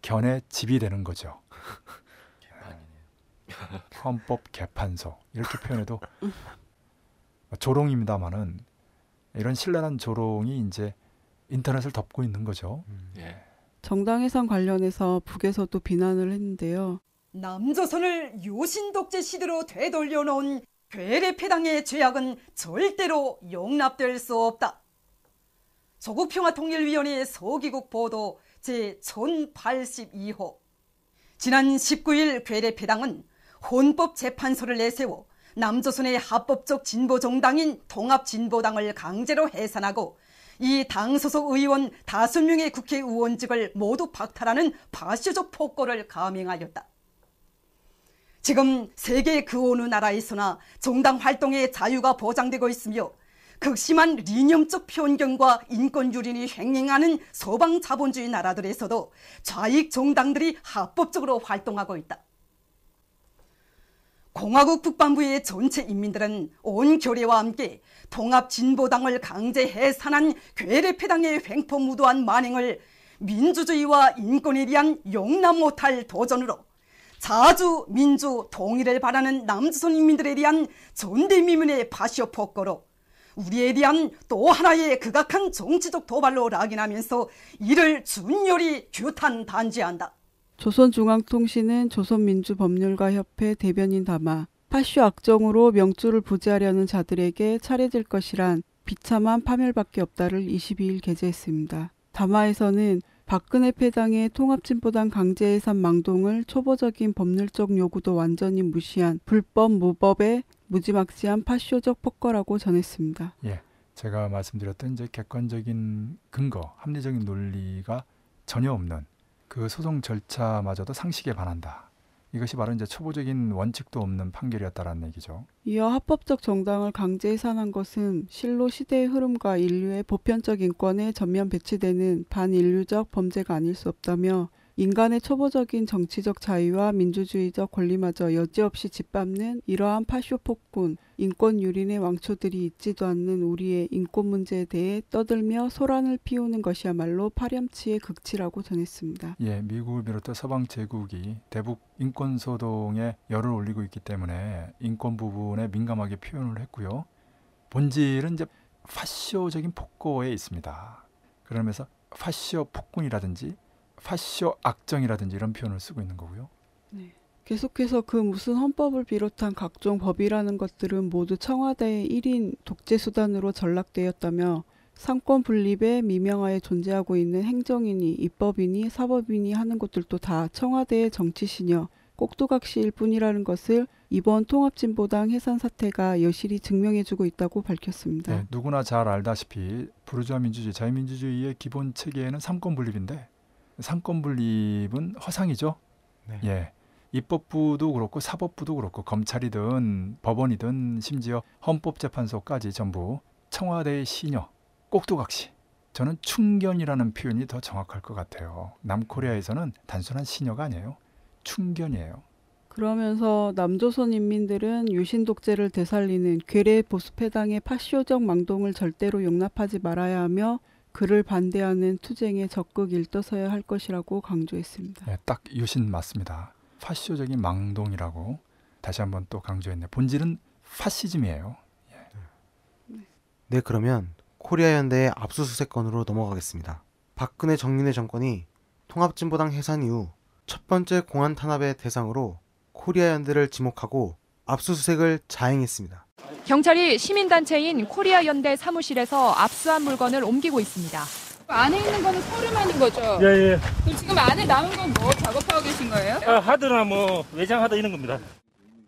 견의 집이 되는 거죠. [LAUGHS] 헌법 개판소 이렇게 표현해도 조롱입니다만은 이런 신랄한 조롱이 이제 인터넷을 덮고 있는 거죠. 예. 정당 해산 관련해서 북에서도 비난을 했는데요. 남조선을 요신 독재 시대로 되돌려 놓은 괴뢰패당의 죄악은 절대로 용납될 수 없다. 조국평화통일위원회 서기국 보도 제 1082호 지난 19일 괴뢰패당은 헌법재판소를 내세워 남조선의 합법적 진보정당인 통합진보당을 강제로 해산하고 이 당 소속 의원 다섯 명의 국회의원직을 모두 박탈하는 파쇼적 폭거를 감행하였다. 지금 세계 그 어느 나라에서나 정당 활동의 자유가 보장되고 있으며 극심한 리념적 편견과 인권 유린이 횡행하는 서방 자본주의 나라들에서도 좌익 정당들이 합법적으로 활동하고 있다. 공화국 북반부의 전체 인민들은 온 결의와 함께 통합 진보당을 강제 해산한 괴뢰패당의 횡포무도한 만행을 민주주의와 인권에 대한 용납 못할 도전으로 자주 민주 통일을 바라는 남조선 인민들에 대한 전대미문의 파쇼 폭거로 우리에 대한 또 하나의 극악한 정치적 도발로 낙인하면서 이를 준열히 규탄 단지한다. 조선중앙통신은 조선민주법률가협회 대변인 담아 파쇼 악정으로 명주를 부재하려는 자들에게 차례될 것이란 비참한 파멸밖에 없다를 22일 게재했습니다. 담화에서는 박근혜 패당의 통합진보당 강제 해산 망동을 초보적인 법률적 요구도 완전히 무시한 불법 무법의 무지막지한 파쇼적 폭거라고 전했습니다. 예, 제가 말씀드렸던 이제 객관적인 근거, 합리적인 논리가 전혀 없는 그 소송 절차마저도 상식에 반한다. 이것이 바로 이제 초보적인 원칙도 없는 판결이었다라는 얘기죠. 이어 합법적 정당을 강제 해산한 것은 실로 시대의 흐름과 인류의 보편적 인권에 전면 배치되는 반인류적 범죄가 아닐 수 없다며 인간의 초보적인 정치적 자유와 민주주의적 권리마저 여지없이 짓밟는 이러한 파쇼 폭군, 인권 유린의 왕초들이 있지도 않는 우리의 인권 문제에 대해 떠들며 소란을 피우는 것이야말로 파렴치의 극치라고 전했습니다. 예, 미국을 비롯해 서방 제국이 대북 인권 소동에 열을 올리고 있기 때문에 인권 부분에 민감하게 표현을 했고요. 본질은 이제 파쇼적인 폭거에 있습니다. 그러면서 파쇼 폭군이라든지 파쇼 악정이라든지 이런 표현을 쓰고 있는 거고요. 계속해서 그 무슨 헌법을 비롯한 각종 법이라는 것들은 모두 청와대의 1인 독재 수단으로 전락되었다며 상권 분립의 미명하에 존재하고 있는 행정인이 입법인이 사법인이 하는 것들도 다 청와대의 정치시녀 꼭두각시일 뿐이라는 것을 이번 통합진보당 해산 사태가 여실히 증명해주고 있다고 밝혔습니다. 네, 누구나 잘 알다시피 부르주아 민주주의, 자유민주주의의 기본 체계는 삼권 분립인데 삼권 분립은 허상이죠. 네. 예. 입법부도 그렇고 사법부도 그렇고 검찰이든 법원이든 심지어 헌법재판소까지 전부 청와대의 시녀 꼭두각시 저는 충견이라는 표현이 더 정확할 것 같아요. 남코리아에서는 단순한 시녀가 아니에요. 충견이에요. 그러면서 남조선 인민들은 유신 독재를 되살리는 괴뢰 보수패당의 파쇼적 망동을 절대로 용납하지 말아야 하며 그를 반대하는 투쟁에 적극 일떠서야 할 것이라고 강조했습니다. 예, 딱 유신 맞습니다. 파시오적인 망동이라고 다시 한번 또 강조했네. 본질은 파시즘이에요. 네, 그러면 코리아 연대의 압수수색 건으로 넘어가겠습니다. 박근혜 정윤회 정권이 통합진보당 해산 이후 첫 번째 공안 탄압의 대상으로 코리아 연대를 지목하고 압수수색을 자행했습니다. 경찰이 시민단체인 코리아 연대 사무실에서 압수한 물건을 옮기고 있습니다. 안에 있는 거는 서류만인 거죠? 예, 예. 그럼 지금 안에 남은 건 뭐 작업하고 계신 거예요? 아, 하드나 뭐 외장하드 이런 겁니다.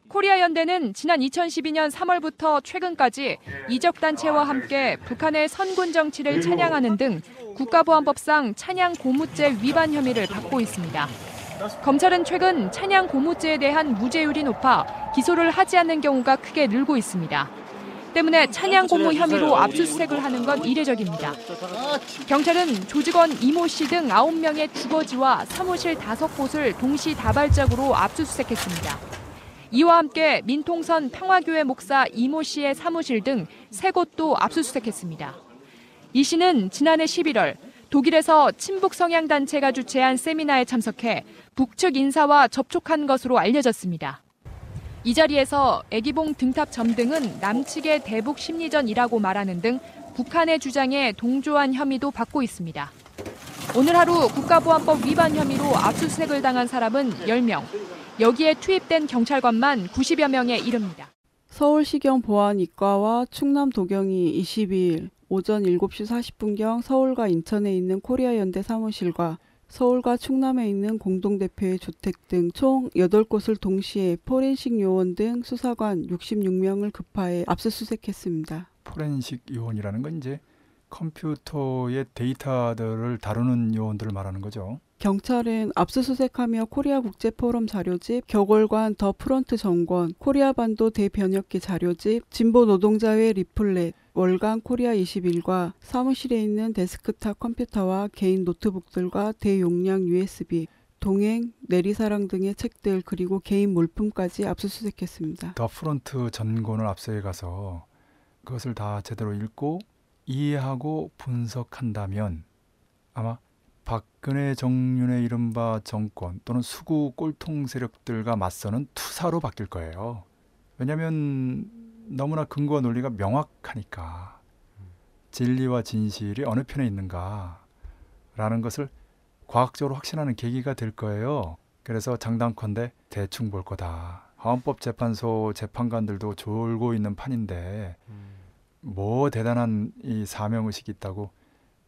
코리아 연대는 지난 2012년 3월부터 최근까지 이적 단체와 함께 북한의 선군 정치를 찬양하는 등 국가보안법상 찬양 고무죄 위반 혐의를 받고 있습니다. 검찰은 최근 찬양 고무죄에 대한 무죄율이 높아 기소를 하지 않는 경우가 크게 늘고 있습니다. 때문에 찬양 고무 혐의로 압수수색을 하는 건 이례적입니다. 경찰은 조직원 이모 씨 등 9명의 주거지와 사무실 5곳을 동시 다발적으로 압수수색했습니다. 이와 함께 민통선 평화교회 목사 이모 씨의 사무실 등세 곳도 압수수색했습니다. 이 씨는 지난해 11월 독일에서 친북 성향 단체가 주최한 세미나에 참석해 북측 인사와 접촉한 것으로 알려졌습니다. 이 자리에서 애기봉 등탑 점등은 남측의 대북 심리전이라고 말하는 등 북한의 주장에 동조한 혐의도 받고 있습니다. 오늘 하루 국가보안법 위반 혐의로 압수수색을 당한 사람은 10명, 여기에 투입된 경찰관만 90여 명에 이릅니다. 서울시경 보안이과와 충남도경이 22일 오전 7시 40분경 서울과 인천에 있는 코리아연대 사무실과 서울과 충남에 있는 공동대표의 주택 등 총 8곳을 동시에 포렌식 요원 등 수사관 66명을 급파해 압수수색했습니다. 포렌식 요원이라는 건 이제 컴퓨터의 데이터들을 다루는 요원들을 말하는 거죠. 경찰은 압수수색하며 코리아 국제 포럼 자료집, 격월간 The Front 전권, 코리아 반도 대변혁기 자료집, 진보 노동자회 리플렛, 월간 코리아 21과 사무실에 있는 데스크탑 컴퓨터와 개인 노트북들과 대용량 USB, 동행, 내리사랑 등의 책들 그리고 개인 물품까지 압수수색했습니다. The Front 전권을 압수해 가서 그것을 다 제대로 읽고 이해하고 분석한다면 아마 박근혜 정윤회 이른바 정권 또는 수구 꼴통 세력들과 맞서는 투사로 바뀔 거예요. 왜냐하면 너무나 근거와 논리가 명확하니까 진리와 진실이 어느 편에 있는가라는 것을 과학적으로 확신하는 계기가 될 거예요. 그래서 장담컨대 대충 볼 거다. 헌법재판소 재판관들도 졸고 있는 판인데 뭐 대단한 이 사명의식이 있다고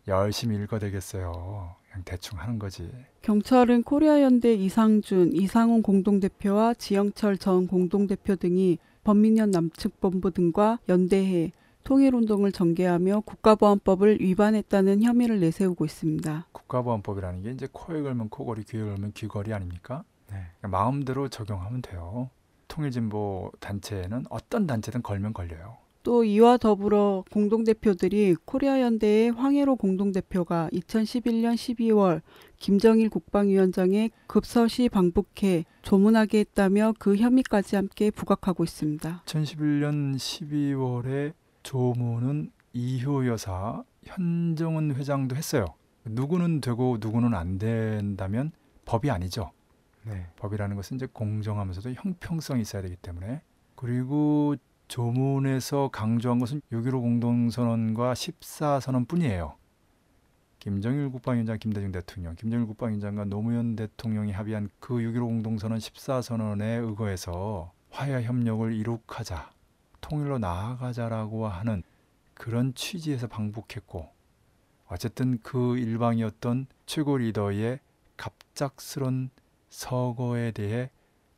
열심히 읽어대겠어요. 그냥 대충 하는 거지. 경찰은 코리아연대 이상준, 이상훈 공동대표와 지영철 전 공동대표 등이 범민련 남측본부 등과 연대해 통일운동을 전개하며 국가보안법을 위반했다는 혐의를 내세우고 있습니다. 국가보안법이라는 게 이제 코에 걸면 코걸이, 귀에 걸면 귀걸이 아닙니까? 네. 마음대로 적용하면 돼요. 통일진보 단체에는 어떤 단체든 걸면 걸려요. 또 이와 더불어 공동대표들이 코리아 연대의 황해로 공동대표가 2011년 12월 김정일 국방위원장의 급서시 방북해 조문하게 했다며 그 혐의까지 함께 부각하고 있습니다. 2011년 12월에 조문은 이효 여사, 현정은 회장도 했어요. 누구는 되고 누구는 안 된다면 법이 아니죠. 네. 법이라는 것은 이제 공정하면서도 형평성이 있어야 되기 때문에 그리고 조문에서 강조한 것은 6.15 공동선언과 14선언 뿐이에요. 김정일 국방위원장, 김대중 대통령, 김정일 국방위원장과 노무현 대통령이 합의한 그 6.15 공동선언 14선언에 의거해서 화해 협력을 이룩하자, 통일로 나아가자라고 하는 그런 취지에서 방북했고 어쨌든 그 일방이었던 최고 리더의 갑작스런 서거에 대해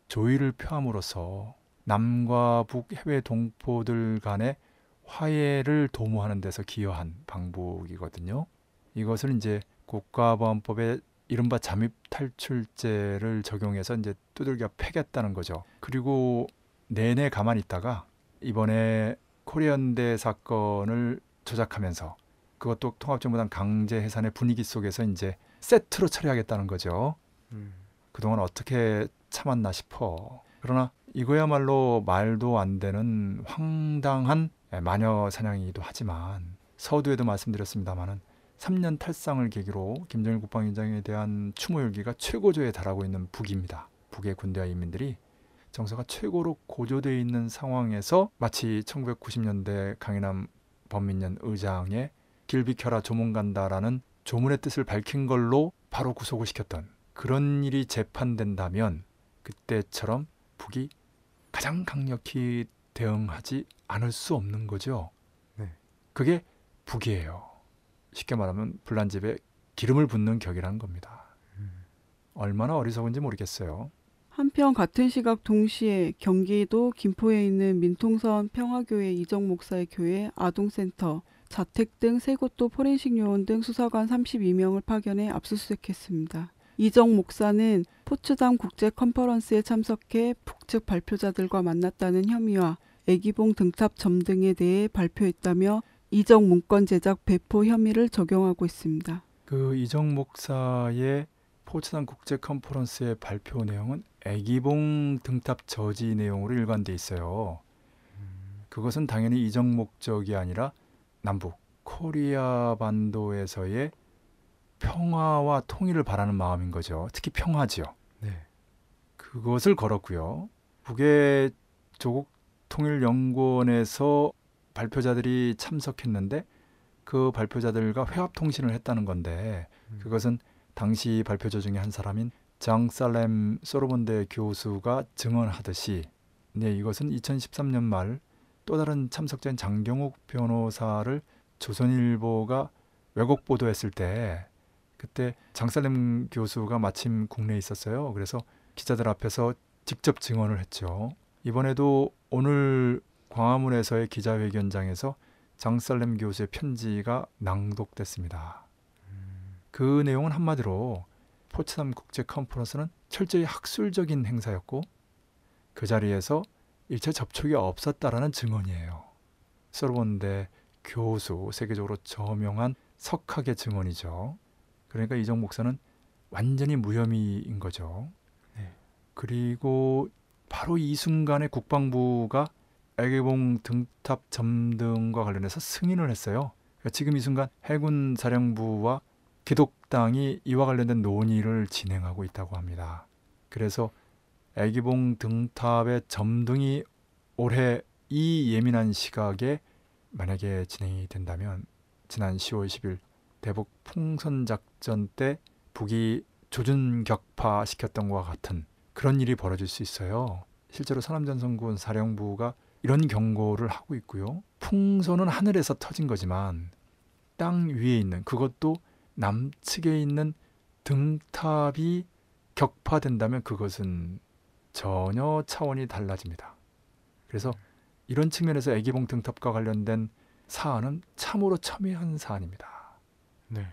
조의를 표함으로써 남과 북 해외 동포들 간의 화해를 도모하는 데서 기여한 방북이거든요. 이것을 이제 국가보안법의 이른바 잠입 탈출죄를 적용해서 이제 두들겨 패겠다는 거죠. 그리고 내내 가만히 있다가 이번에 코리안대 사건을 조작하면서 그것도 통합정부당 강제 해산의 분위기 속에서 이제 세트로 처리하겠다는 거죠. 음. 그동안 어떻게 참았나 싶어. 그러나 이거야말로 말도 안 되는 황당한 마녀 사냥이기도 하지만 서두에도 말씀드렸습니다마는 3년 탈상을 계기로 김정일 국방위원장에 대한 추모 열기가 최고조에 달하고 있는 북입니다. 북의 군대와 인민들이 정서가 최고로 고조되어 있는 상황에서 마치 1990년대 강인함 범민련 의장의 길 비켜라 조문 간다라는 조문의 뜻을 밝힌 걸로 바로 구속을 시켰던 그런 일이 재판된다면 그때처럼 북이 가장 강력히 대응하지 않을 수 없는 거죠. 네. 그게 북이에요. 쉽게 말하면 불난집에 기름을 붓는 격이라는 겁니다. 음. 얼마나 어리석은지 모르겠어요. 한편 같은 시각 동시에 경기도 김포에 있는 민통선 평화교회 이정 목사의 교회 아동센터 자택 등 세 곳도 포렌식 요원 등 수사관 32명을 파견해 압수수색했습니다. 이정 목사는 포츠담 국제 컨퍼런스에 참석해 북측 발표자들과 만났다는 혐의와 애기봉 등탑 점 등에 대해 발표했다며 이적 문건 제작 배포 혐의를 적용하고 있습니다. 그 이정 목사의 포츠단 국제 컨퍼런스의 발표 내용은 애기봉 등탑 저지 내용으로 일관돼 있어요. 그것은 당연히 이정 목적이 아니라 남북 코리아 반도에서의 평화와 통일을 바라는 마음인 거죠. 특히 평화지요. 네. 그것을 걸었고요. 북의 조국 통일연구원에서 발표자들이 참석했는데 그 발표자들과 회합 통신을 했다는 건데 그것은 당시 발표자 중에 한 사람인 장 살렘 소로몬대 교수가 증언하듯이 네 이것은 2013년 말 또 다른 참석자인 장경욱 변호사를 조선일보가 왜곡 보도했을 때 그때 장살렘 교수가 마침 국내에 있었어요. 그래서 기자들 앞에서 직접 증언을 했죠. 이번에도 오늘 광화문에서의 기자회견장에서 장살렘 교수의 편지가 낭독됐습니다. 그 내용은 한마디로 포츠담 국제 컨퍼런스는 철저히 학술적인 행사였고 그 자리에서 일체 접촉이 없었다라는 증언이에요. 소르본대 교수 세계적으로 저명한 석학의 증언이죠. 그러니까 이정 목사는 완전히 무혐의인 거죠. 그리고 바로 이 순간에 국방부가 애기봉 등탑 점등과 관련해서 승인을 했어요. 그러니까 지금 이 순간 해군 사령부와 기독당이 이와 관련된 논의를 진행하고 있다고 합니다. 그래서 애기봉 등탑의 점등이 올해 이 예민한 시각에 만약에 진행이 된다면 지난 10월 10일 대북 풍선 작전 때 북이 조준 격파 시켰던 것과 같은 그런 일이 벌어질 수 있어요. 실제로 서남전선군 사령부가 이런 경고를 하고 있고요. 풍선은 하늘에서 터진 거지만 땅 위에 있는 그것도 남측에 있는 등탑이 격파된다면 그것은 전혀 차원이 달라집니다. 그래서 이런 측면에서 애기봉 등탑과 관련된 사안은 참으로 첨예한 사안입니다. 네.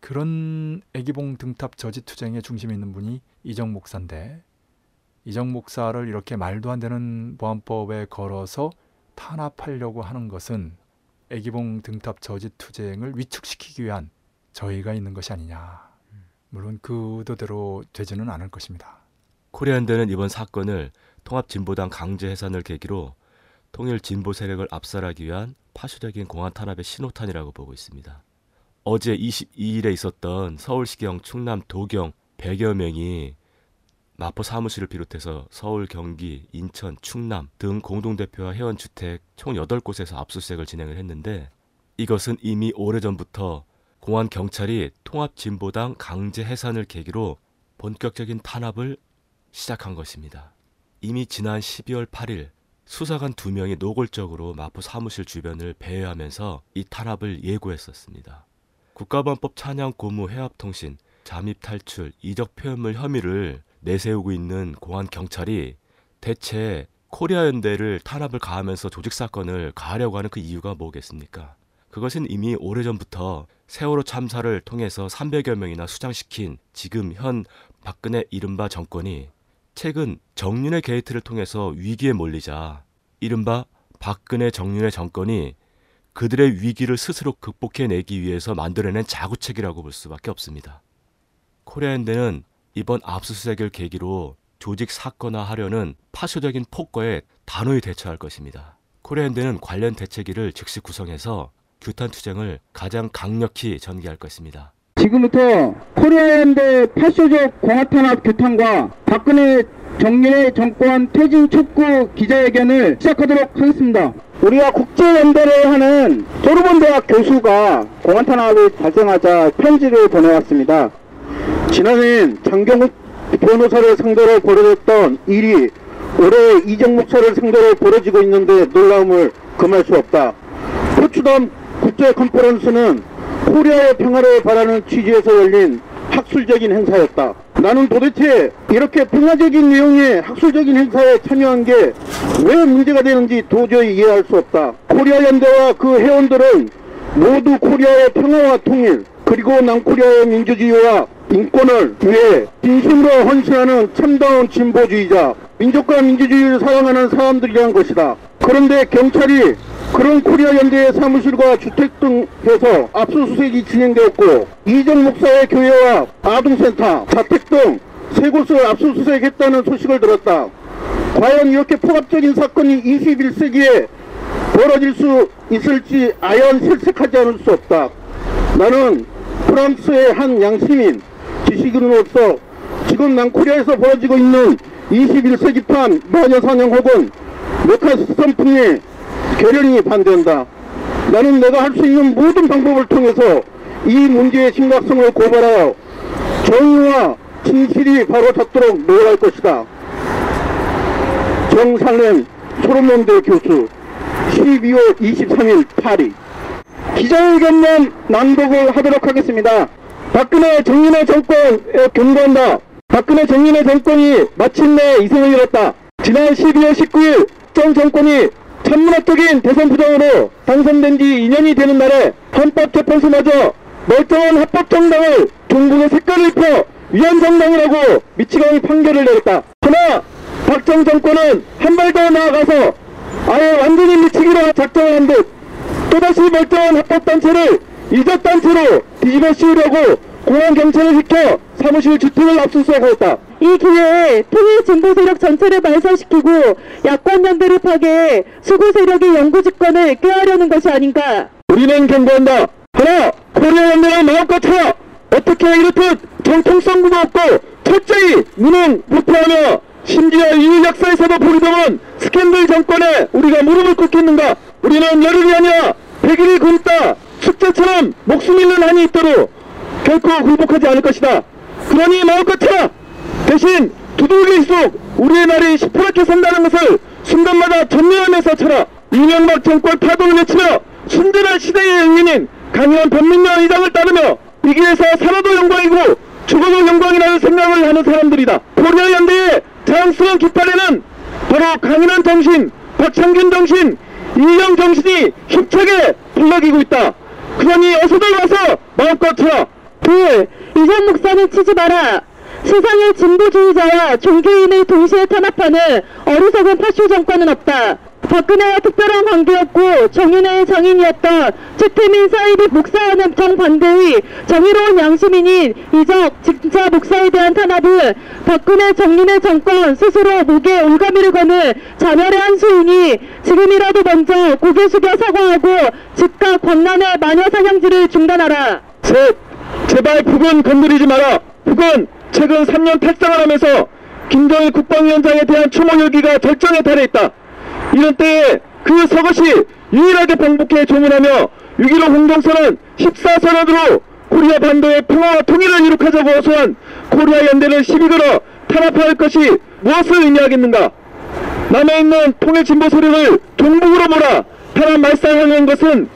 그런 애기봉 등탑 저지 투쟁의 중심에 있는 분이 이정 목사인데 이정 목사를 이렇게 말도 안 되는 보안법에 걸어서 탄압하려고 하는 것은 애기봉 등탑 저지 투쟁을 위축시키기 위한 저희가 있는 것이 아니냐. 물론 그 의도대로 되지는 않을 것입니다. 코리안대는 이번 사건을 통합진보당 강제 해산을 계기로 통일 진보 세력을 압살하기 위한 파쇼적인 공안 탄압의 신호탄이라고 보고 있습니다. 어제 22일에 있었던 서울시경, 충남, 도경 100여 명이 마포 사무실을 비롯해서 서울, 경기, 인천, 충남 등 공동대표와 회원주택 총 8곳에서 압수수색을 진행을 했는데 이것은 이미 오래전부터 공안 경찰이 통합진보당 강제 해산을 계기로 본격적인 탄압을 시작한 것입니다. 이미 지난 12월 8일 수사관 두 명이 노골적으로 마포 사무실 주변을 배회하면서 이 탄압을 예고했었습니다. 국가보안법 찬양 고무 회합통신 잠입 탈출 이적 표현물 혐의를 내세우고 있는 공안 경찰이 대체 코리아 연대를 탄압을 가하면서 조직 사건을 가하려고 하는 그 이유가 뭐겠습니까? 그것은 이미 오래전부터 세월호 참사를 통해서 300여 명이나 수장시킨 지금 현 박근혜 이른바 정권이 최근 정윤회 게이트를 통해서 위기에 몰리자 이른바 박근혜 정윤회 정권이 그들의 위기를 스스로 극복해내기 위해서 만들어낸 자구책이라고 볼 수밖에 없습니다. 코리아연대는 이번 압수수색을 계기로 조직 사건화 하려는 파쇼적인 폭거에 단호히 대처할 것입니다. 코리아연대는 관련 대책위를 즉시 구성해서 규탄 투쟁을 가장 강력히 전개할 것입니다. 지금부터 코리아연대 파쇼적 공화탄압 규탄과 박근혜 정윤의 정권 퇴진 촉구 기자회견을 시작하도록 하겠습니다. 우리가 국제연대를 하는 소르본 대학 교수가 공안탄압이 발생하자 편지를 보내왔습니다. 지난해 장경욱 변호사를 상대로 벌어졌던 일이 올해 이정 목사를 상대로 벌어지고 있는데 놀라움을 금할 수 없다. 포츠담 국제 컨퍼런스는 코리아의 평화를 바라는 취지에서 열린 학술적인 행사였다. 나는 도대체 이렇게 평화적인 내용의 학술적인 행사에 참여한 게 왜 문제가 되는지 도저히 이해할 수 없다. 코리아 연대와 그 회원들은 모두 코리아의 평화와 통일 그리고 남코리아의 민주주의와 인권을 위해 진심으로 헌신하는 참다운 진보주의자 민족과 민주주의를 사랑하는 사람들이란 것이다. 그런데 경찰이 그런 코리아 연대의 사무실과 주택 등에서 압수수색이 진행되었고 이정 목사의 교회와 아동센터, 자택 등 세 곳을 압수수색했다는 소식을 들었다. 과연 이렇게 포괄적인 사건이 21세기에 벌어질 수 있을지 아연 실색하지 않을 수 없다. 나는 프랑스의 한 양시민 지식인으로서 지금 남코리아에서 벌어지고 있는 21세기판 마녀 사냥 혹은 메카스 선풍에 결연히 반대한다. 나는 내가 할 수 있는 모든 방법을 통해서 이 문제의 심각성을 고발하여 정의와 진실이 바로 잡도록 노력할 것이다. 정상래 소로몬대 교수 12월 23일 파리 기자회견만 낭독을 하도록 하겠습니다. 박근혜 정윤회 정권에 경고한다. 박근혜 정윤회 정권이 마침내 이승을 잃었다. 지난 12월 19일 정 정권이 천문학적인 대선 부정으로 당선된 지 2년이 되는 날에 헌법재판소마저 멀쩡한 합법정당을 종북의 색깔을 입혀 위헌정당이라고 미치광이 판결을 내렸다. 그러나 박정 정권은 한 발 더 나아가서 아예 완전히 미치기로 작정을 한 듯 또다시 멀쩡한 합법단체를 이적단체로 뒤집어 씌우려고 공안경찰을 시켜 사무실 주택을 압수수색하였다. 이 기회에 통일 진보 세력 전체를 말살시키고 야권 연대를 파괴해 수구 세력의 영구 집권을 꾀하려는 것이 아닌가. 우리는 경고한다. 하나, 코리아 연대를 마음껏 쳐! 어떻게 이렇듯 정통성구도 없고 철저히 무능 무패하며 심지어 이 역사에서도 보기 드문 스캔들 정권에 우리가 무릎을 꿇겠는가? 우리는 열흘이 아니라 백일이 굶다 숙제처럼 목숨 잃는 한이 있도록 결코 굴복하지 않을 것이다. 그러니 마음껏 쳐! 대신 두들길수록 우리의 날이 시퍼렇게 산다는 것을 순간마다 전면하면서 쳐라. 이명박 정권 파동을 외치며 순전한 시대의 영민인 강인한 변민련 의장을 따르며 이 길에서 살아도 영광이고 죽어도 영광이라는 생각을 하는 사람들이다. 코리아 연대의 자랑스러운 깃발에는 바로 강인한 정신, 박창균 정신, 이영 정신이 힘차게 불러기고 있다. 그러니 어서들 와서 마음껏 쳐라. 둘, 이전 목사는 치지 마라. 세상의 진보주의자와 종교인을 동시에 탄압하는 어리석은 파쇼 정권은 없다. 박근혜와 특별한 관계였고 정윤회의 장인이었던 최태민 사이비 목사와는 정반대의 정의로운 양시민인 이적 진짜 목사에 대한 탄압은 박근혜 정윤회 정권 스스로 목에 올가미를 거는 자멸의 한수이니 지금이라도 먼저 고개 숙여 사과하고 즉각 광란의 마녀 사냥질을 중단하라. 셋, 제발 북은 건드리지 마라. 북은 최근 3년 탈당을 하면서 김정일 국방위원장에 대한 추모 열기가 절정에 달해 있다. 이런 때에 그 서것이 유일하게 방북해 조문하며 6.15 홍동선언 14선언으로 코리아 반도의 평화와 통일을 이룩하자고 호소한 코리아 연대를 시비 걸어 탄압한 것이 무엇을 의미하겠는가? 남에 있는 통일 진보 세력을 종북으로 몰아 탄압 말살하는 것은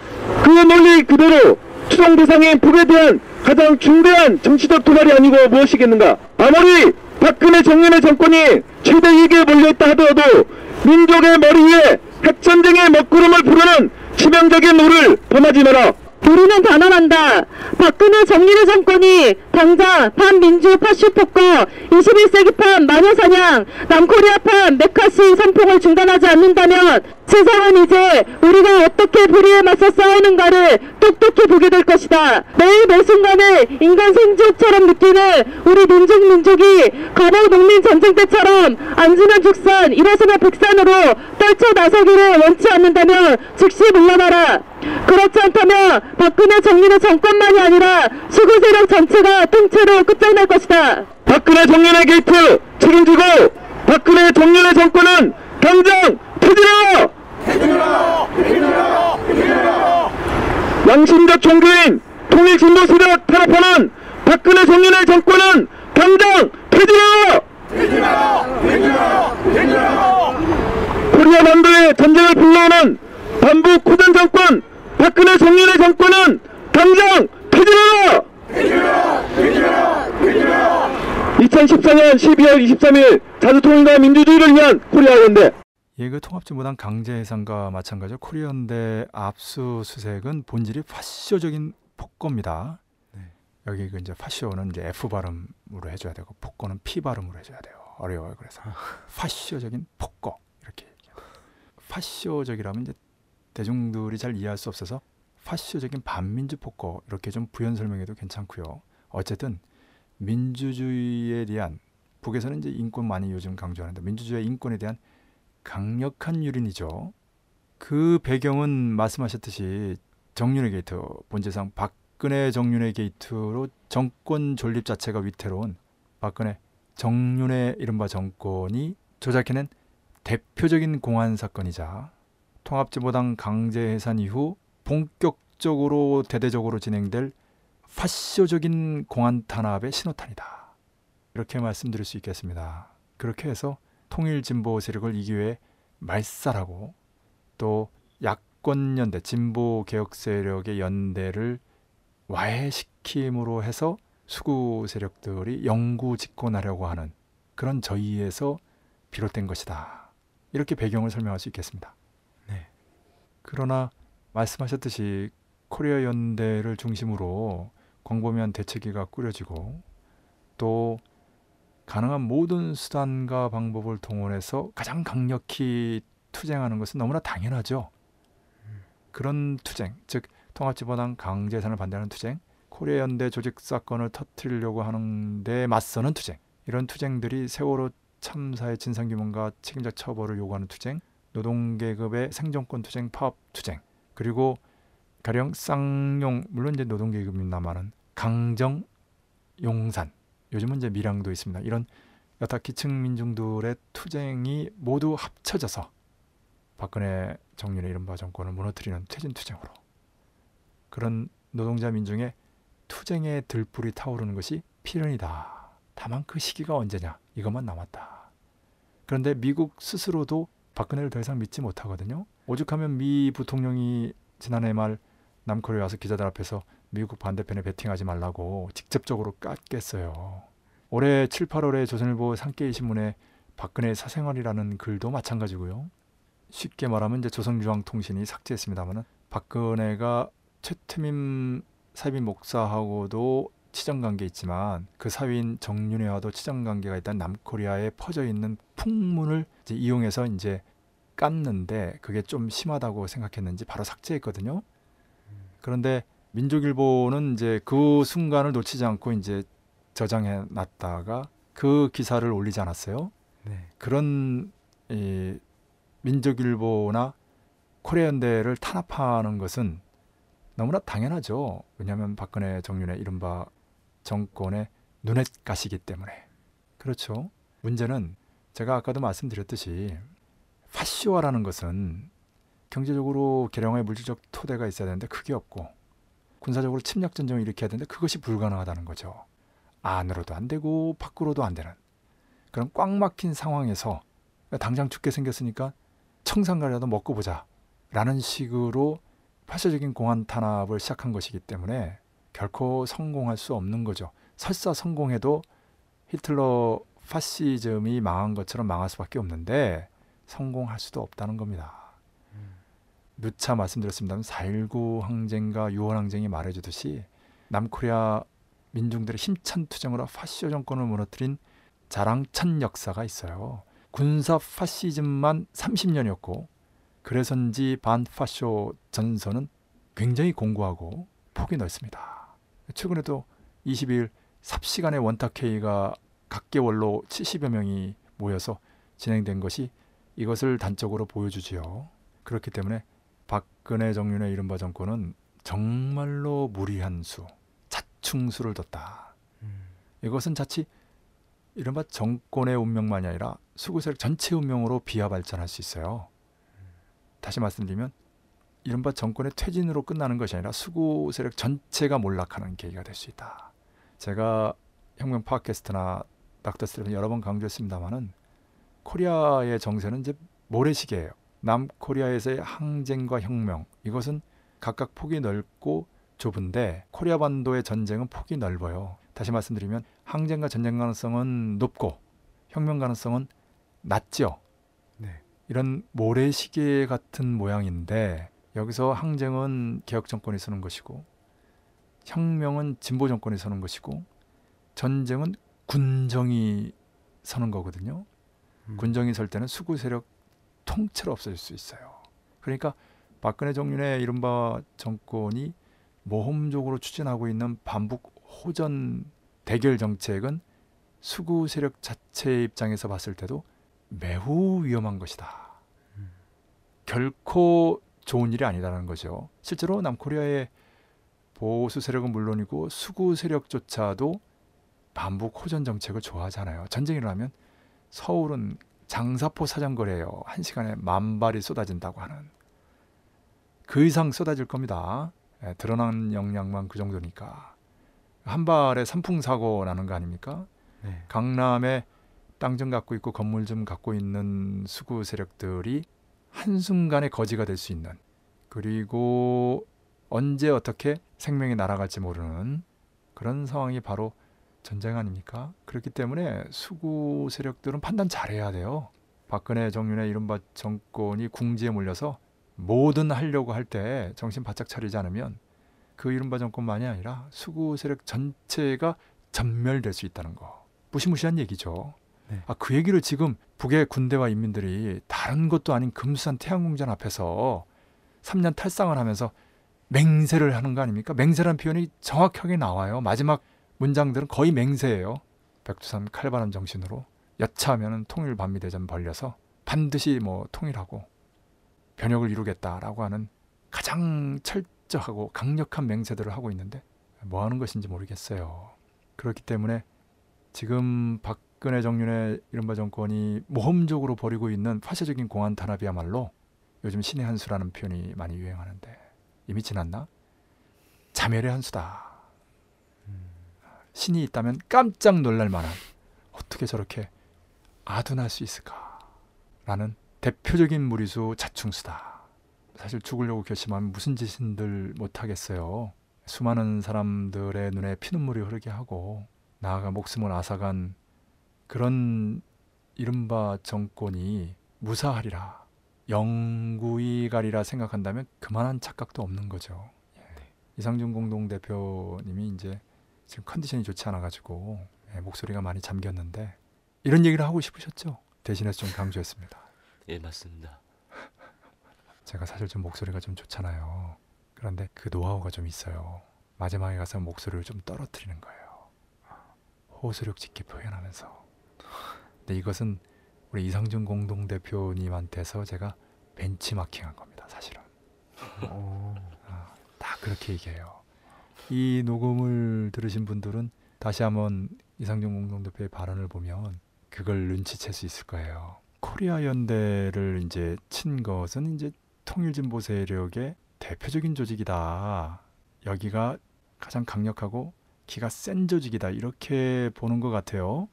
그 논리 그대로 추종 대상인 북에 대한 가장 중대한 정치적 도발이 아니고 무엇이겠는가? 아무리 박근혜 정윤회 정권이 최대 위기에 몰려있다 하더라도 민족의 머리 위에 핵전쟁의 먹구름을 부르는 치명적인 우를 범하지 마라. 우리는 단언한다. 박근혜 정윤회 정권이 당장 반민주 파쇼 폭거와 21세기판 마녀사냥, 남코리아판 매카시 선풍을 중단하지 않는다면 세상은 이제 우리가 어떻게 불의에 맞서 싸우는가를 똑똑히 보게 될 것이다. 매일 매 순간을 인간 생존처럼 느끼는 우리 민족 민족이 과거 농민 전쟁 때처럼 앉으면 죽산, 일어서면 백산으로 떨쳐 나서기를 원치 않는다면 즉시 물러나라. 그렇지 않다면 박근혜 정윤회 정권만이 아니라 수구 세력 전체가 통째로 끝장날 것이다. 박근혜 정윤회 게이트 책임지고 박근혜 정윤회 정권은 당장 퇴진하라! 양심적 종교인 통일 진보 세력 탄압하는 박근혜 정윤회 정권은 당장 퇴진하라! 코리아 반도에 전쟁을 불러오는 반북 호전 정권 박근혜 정윤회 정권은 당장 퇴진하라! 2014년 12월 23일 자주통일과 민주주의를 위한 코리아 연대 예, 그 통합진보당 강제 해산과 마찬가지로 코리아 연대 압수수색은 본질이 파쇼적인 폭거입니다. 여기 그 이제 파쇼는 이제 F 발음으로 해줘야 되고 폭거는 P 발음으로 해줘야 돼요. 어려워요. 그래서 파쇼적인 폭거 이렇게. 파쇼적이라면 이제 대중들이 잘 이해할 수 없어서 파쇼적인 반민주 폭거 이렇게 좀 부연 설명해도 괜찮고요. 어쨌든 민주주의에 대한 북에서는 이제 인권 많이 요즘 강조하는데 민주주의 인권에 대한 강력한 유린이죠. 그 배경은 말씀하셨듯이 정윤회 게이트 본질상 박근혜 정윤회 게이트로 정권 존립 자체가 위태로운 박근혜 정윤회 이른바 정권이 조작해낸 대표적인 공안 사건이자 통합진보당 강제 해산 이후 본격적으로 대대적으로 진행될 파쇼적인 공안 탄압의 신호탄이다. 이렇게 말씀드릴 수 있겠습니다. 그렇게 해서 통일 진보 세력을 이 기회에 말살하고 또 야권 연대 진보 개혁 세력의 연대를 와해시킴으로 해서 수구 세력들이 영구 집권하려고 하는 그런 저희에서 비롯된 것이다. 이렇게 배경을 설명할 수 있겠습니다. 네. 그러나 말씀하셨듯이 코리아 연대를 중심으로 광범위한 대책위가 꾸려지고 또 가능한 모든 수단과 방법을 동원해서 가장 강력히 투쟁하는 것은 너무나 당연하죠. 그런 투쟁, 즉 통합진보당 강제해산을 반대하는 투쟁, 코리아 연대 조직 사건을 터뜨리려고 하는데 맞서는 투쟁, 이런 투쟁들이 세월호 참사의 진상 규명과 책임자 처벌을 요구하는 투쟁, 노동계급의 생존권 투쟁, 파업 투쟁, 그리고 가령 쌍용 물론 이제 노동계급입니다만은 강정, 용산, 요즘은 이제 밀양도 있습니다. 이런 여타 기층 민중들의 투쟁이 모두 합쳐져서 박근혜 정윤의 이른바 정권을 무너뜨리는 퇴진 투쟁으로 그런 노동자 민중의 투쟁의 들불이 타오르는 것이 필연이다. 다만 그 시기가 언제냐 이것만 남았다. 그런데 미국 스스로도 박근혜를 더 이상 믿지 못하거든요. 오죽하면 미 부통령이 지난해 말 남코리아 와서 기자들 앞에서 미국 반대편에 베팅하지 말라고 직접적으로 깠겠어요. 올해 7, 8월에 조선일보 산케이 신문에 박근혜 사생활이라는 글도 마찬가지고요. 쉽게 말하면 이제 조선유황통신이 삭제했습니다만은 박근혜가 최태민 사빈 목사하고도 치정 관계 있지만 그 사위인 정윤회와도 치정 관계가 있다는 남코리아에 퍼져 있는 풍문을 이제 이용해서 이제 깠는데 그게 좀 심하다고 생각했는지 바로 삭제했거든요. 그런데 민족일보는 이제 그 순간을 놓치지 않고 이제 저장해 놨다가 그 기사를 올리지 않았어요. 네. 그런 이 민족일보나 코리아연대를 탄압하는 것은 너무나 당연하죠. 왜냐하면 박근혜 정윤의 이른바 정권의 눈엣 가시기 때문에. 그렇죠. 문제는 제가 아까도 말씀드렸듯이 파시화라는 것은 경제적으로 개량의 물질적 토대가 있어야 되는데 그게 없고 군사적으로 침략 전쟁을 일으켜야 되는데 그것이 불가능하다는 거죠. 안으로도 안 되고 밖으로도 안 되는 그런 꽉 막힌 상황에서 당장 죽게 생겼으니까 청산가라도 먹고 보자 라는 식으로 파쇼적인 공안 탄압을 시작한 것이기 때문에 결코 성공할 수 없는 거죠. 설사 성공해도 히틀러 파시즘이 망한 것처럼 망할 수밖에 없는데 성공할 수도 없다는 겁니다. 누차 말씀드렸습니다만 4.19 항쟁과 6월 항쟁이 말해주듯이 남코리아 민중들의 힘찬 투쟁으로 파시오 정권을 무너뜨린 자랑찬 역사가 있어요. 군사 파시즘만 30년이었고 그래서인지 반파쇼 전선은 굉장히 공고하고 폭이 넓습니다. 최근에도 22일 삽시간의 원탁회의가 각계월로 70여 명이 모여서 진행된 것이 이것을 단적으로 보여주지요. 그렇기 때문에 박근혜 정윤의 이른바 정권은 정말로 무리한 수, 자충수를 뒀다. 이것은 자칫 이른바 정권의 운명만이 아니라 수구세력 전체 운명으로 비하 발전할 수 있어요. 다시 말씀드리면 이른바 정권의 퇴진으로 끝나는 것이 아니라 수구 세력 전체가 몰락하는 계기가 될 수 있다. 제가 혁명 팟캐스트나 닥터스트레 여러 번 강조했습니다마는 코리아의 정세는 이제 모래시계예요. 남코리아에서의 항쟁과 혁명 이것은 각각 폭이 넓고 좁은데 코리아 반도의 전쟁은 폭이 넓어요. 다시 말씀드리면 항쟁과 전쟁 가능성은 높고 혁명 가능성은 낮죠. 네. 이런 모래시계 같은 모양인데 여기서 항쟁은 개혁 정권이 서는 것이고 혁명은 진보 정권이 서는 것이고 전쟁은 군정이 서는 거거든요. 군정이 설 때는 수구 세력 통째로 없어질 수 있어요. 그러니까 박근혜 정윤의 이른바 정권이 모험적으로 추진하고 있는 반북 호전 대결 정책은 수구 세력 자체 입장에서 봤을 때도 매우 위험한 것이다. 결코 좋은 일이 아니다라는 거죠. 실제로 남코리아의 보수 세력은 물론이고 수구 세력조차도 반북 호전 정책을 좋아하잖아요. 전쟁이 일어나면 서울은 장사포 사정거리예요. 한 시간에 만 발이 쏟아진다고 하는 그 이상 쏟아질 겁니다. 예, 드러난 역량만 그 정도니까 한 발에 산풍 사고 나는 거 아닙니까? 네. 강남에 땅 좀 갖고 있고 건물 좀 갖고 있는 수구 세력들이 한순간에 거지가 될 수 있는 그리고 언제 어떻게 생명이 날아갈지 모르는 그런 상황이 바로 전쟁 아닙니까? 그렇기 때문에 수구 세력들은 판단 잘해야 돼요. 박근혜 정윤의 이른바 정권이 궁지에 몰려서 뭐든 하려고 할 때 정신 바짝 차리지 않으면 그 이른바 정권만이 아니라 수구 세력 전체가 전멸될 수 있다는 거. 무시무시한 얘기죠. 네. 아, 그 얘기를 지금 북의 군대와 인민들이 다른 것도 아닌 금수산 태양궁전 앞에서 3년 탈상을 하면서 맹세를 하는 거 아닙니까? 맹세라는 표현이 정확하게 나와요. 마지막 문장들은 거의 맹세예요. 백두산 칼바람 정신으로 여차하면 통일 반미 대전 벌려서 반드시 뭐 통일하고 변혁을 이루겠다라고 하는 가장 철저하고 강력한 맹세들을 하고 있는데 뭐 하는 것인지 모르겠어요. 그렇기 때문에 지금 박근혜 정윤의 이른바 정권이 모험적으로 벌이고 있는 파쇄적인 공안 탄압이야말로 요즘 신의 한 수라는 표현이 많이 유행하는데 이미 지났나? 자멸의 한 수다. 신이 있다면 깜짝 놀랄 만한 어떻게 저렇게 아둔할 수 있을까라는 대표적인 무리수 자충수다. 사실 죽으려고 결심하면 무슨 짓인들 못하겠어요. 수많은 사람들의 눈에 피눈물이 흐르게 하고 나아가 목숨을 앗아간 그런 이른바 정권이 무사하리라 영구히 가리라 생각한다면 그만한 착각도 없는 거죠. 예. 이상준 공동대표님이 이제 지금 컨디션이 좋지 않아 가지고 예, 목소리가 많이 잠겼는데 이런 얘기를 하고 싶으셨죠? 대신해서 좀 강조했습니다. 예, 맞습니다. [LAUGHS] 제가 사실 좀 목소리가 좀 좋잖아요. 그런데 그 노하우가 좀 있어요. 마지막에 가서 목소리를 좀 떨어뜨리는 거예요. 호소력 짙게 표현하면서. 근데 이것은 우리 이상준 공동 대표님한테서 제가 벤치마킹한 겁니다. 사실은. 아, 다 그렇게 얘기해요. 이 녹음을 들으신 분들은 다시 한번 이상준 공동대표의 발언을 보면 그걸 눈치챌 수 있을 거예요. 코리아 연대를 이제 친 것은 이제 통일진보 세력의 대표적인 조직이다. 여기가 가장 강력하고 기가 센 조직이다. 이렇게 보는 것 같아요.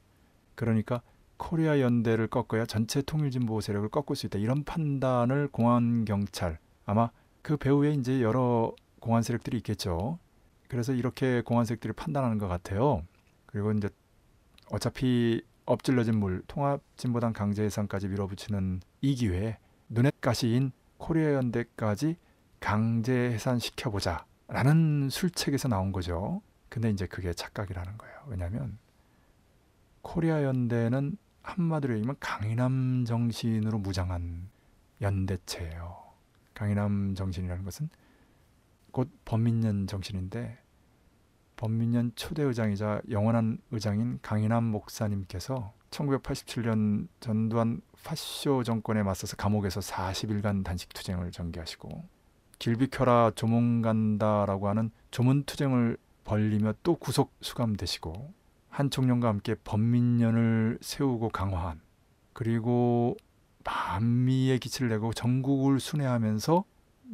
그러니까 코리아 연대를 꺾어야 전체 통일진보 세력을 꺾을 수 있다. 이런 판단을 공안 경찰 아마 그 배후에 이제 여러 공안 세력들이 있겠죠. 그래서 이렇게 공안 세력들이 판단하는 것 같아요. 그리고 이제 어차피 엎질러진 물 통합진보당 강제 해산까지 밀어붙이는 이 기회에 눈엣 가시인 코리아 연대까지 강제 해산 시켜보자 라는 술책에서 나온 거죠. 근데 이제 그게 착각이라는 거예요. 왜냐하면 코리아 연대는 한마디로 얘기하면 강희남 정신으로 무장한 연대체예요. 강희남 정신이라는 것은 곧 범민련 정신인데 범민련 초대 의장이자 영원한 의장인 강희남 목사님께서 1987년 전두환 파쇼 정권에 맞서서 감옥에서 40일간 단식 투쟁을 전개하시고 길비켜라 조문 간다라고 하는 조문 투쟁을 벌리며 또 구속 수감되시고 한 총령과 함께 범민련을 세우고 강화한 그리고 반미의 기치를 내고 전국을 순회하면서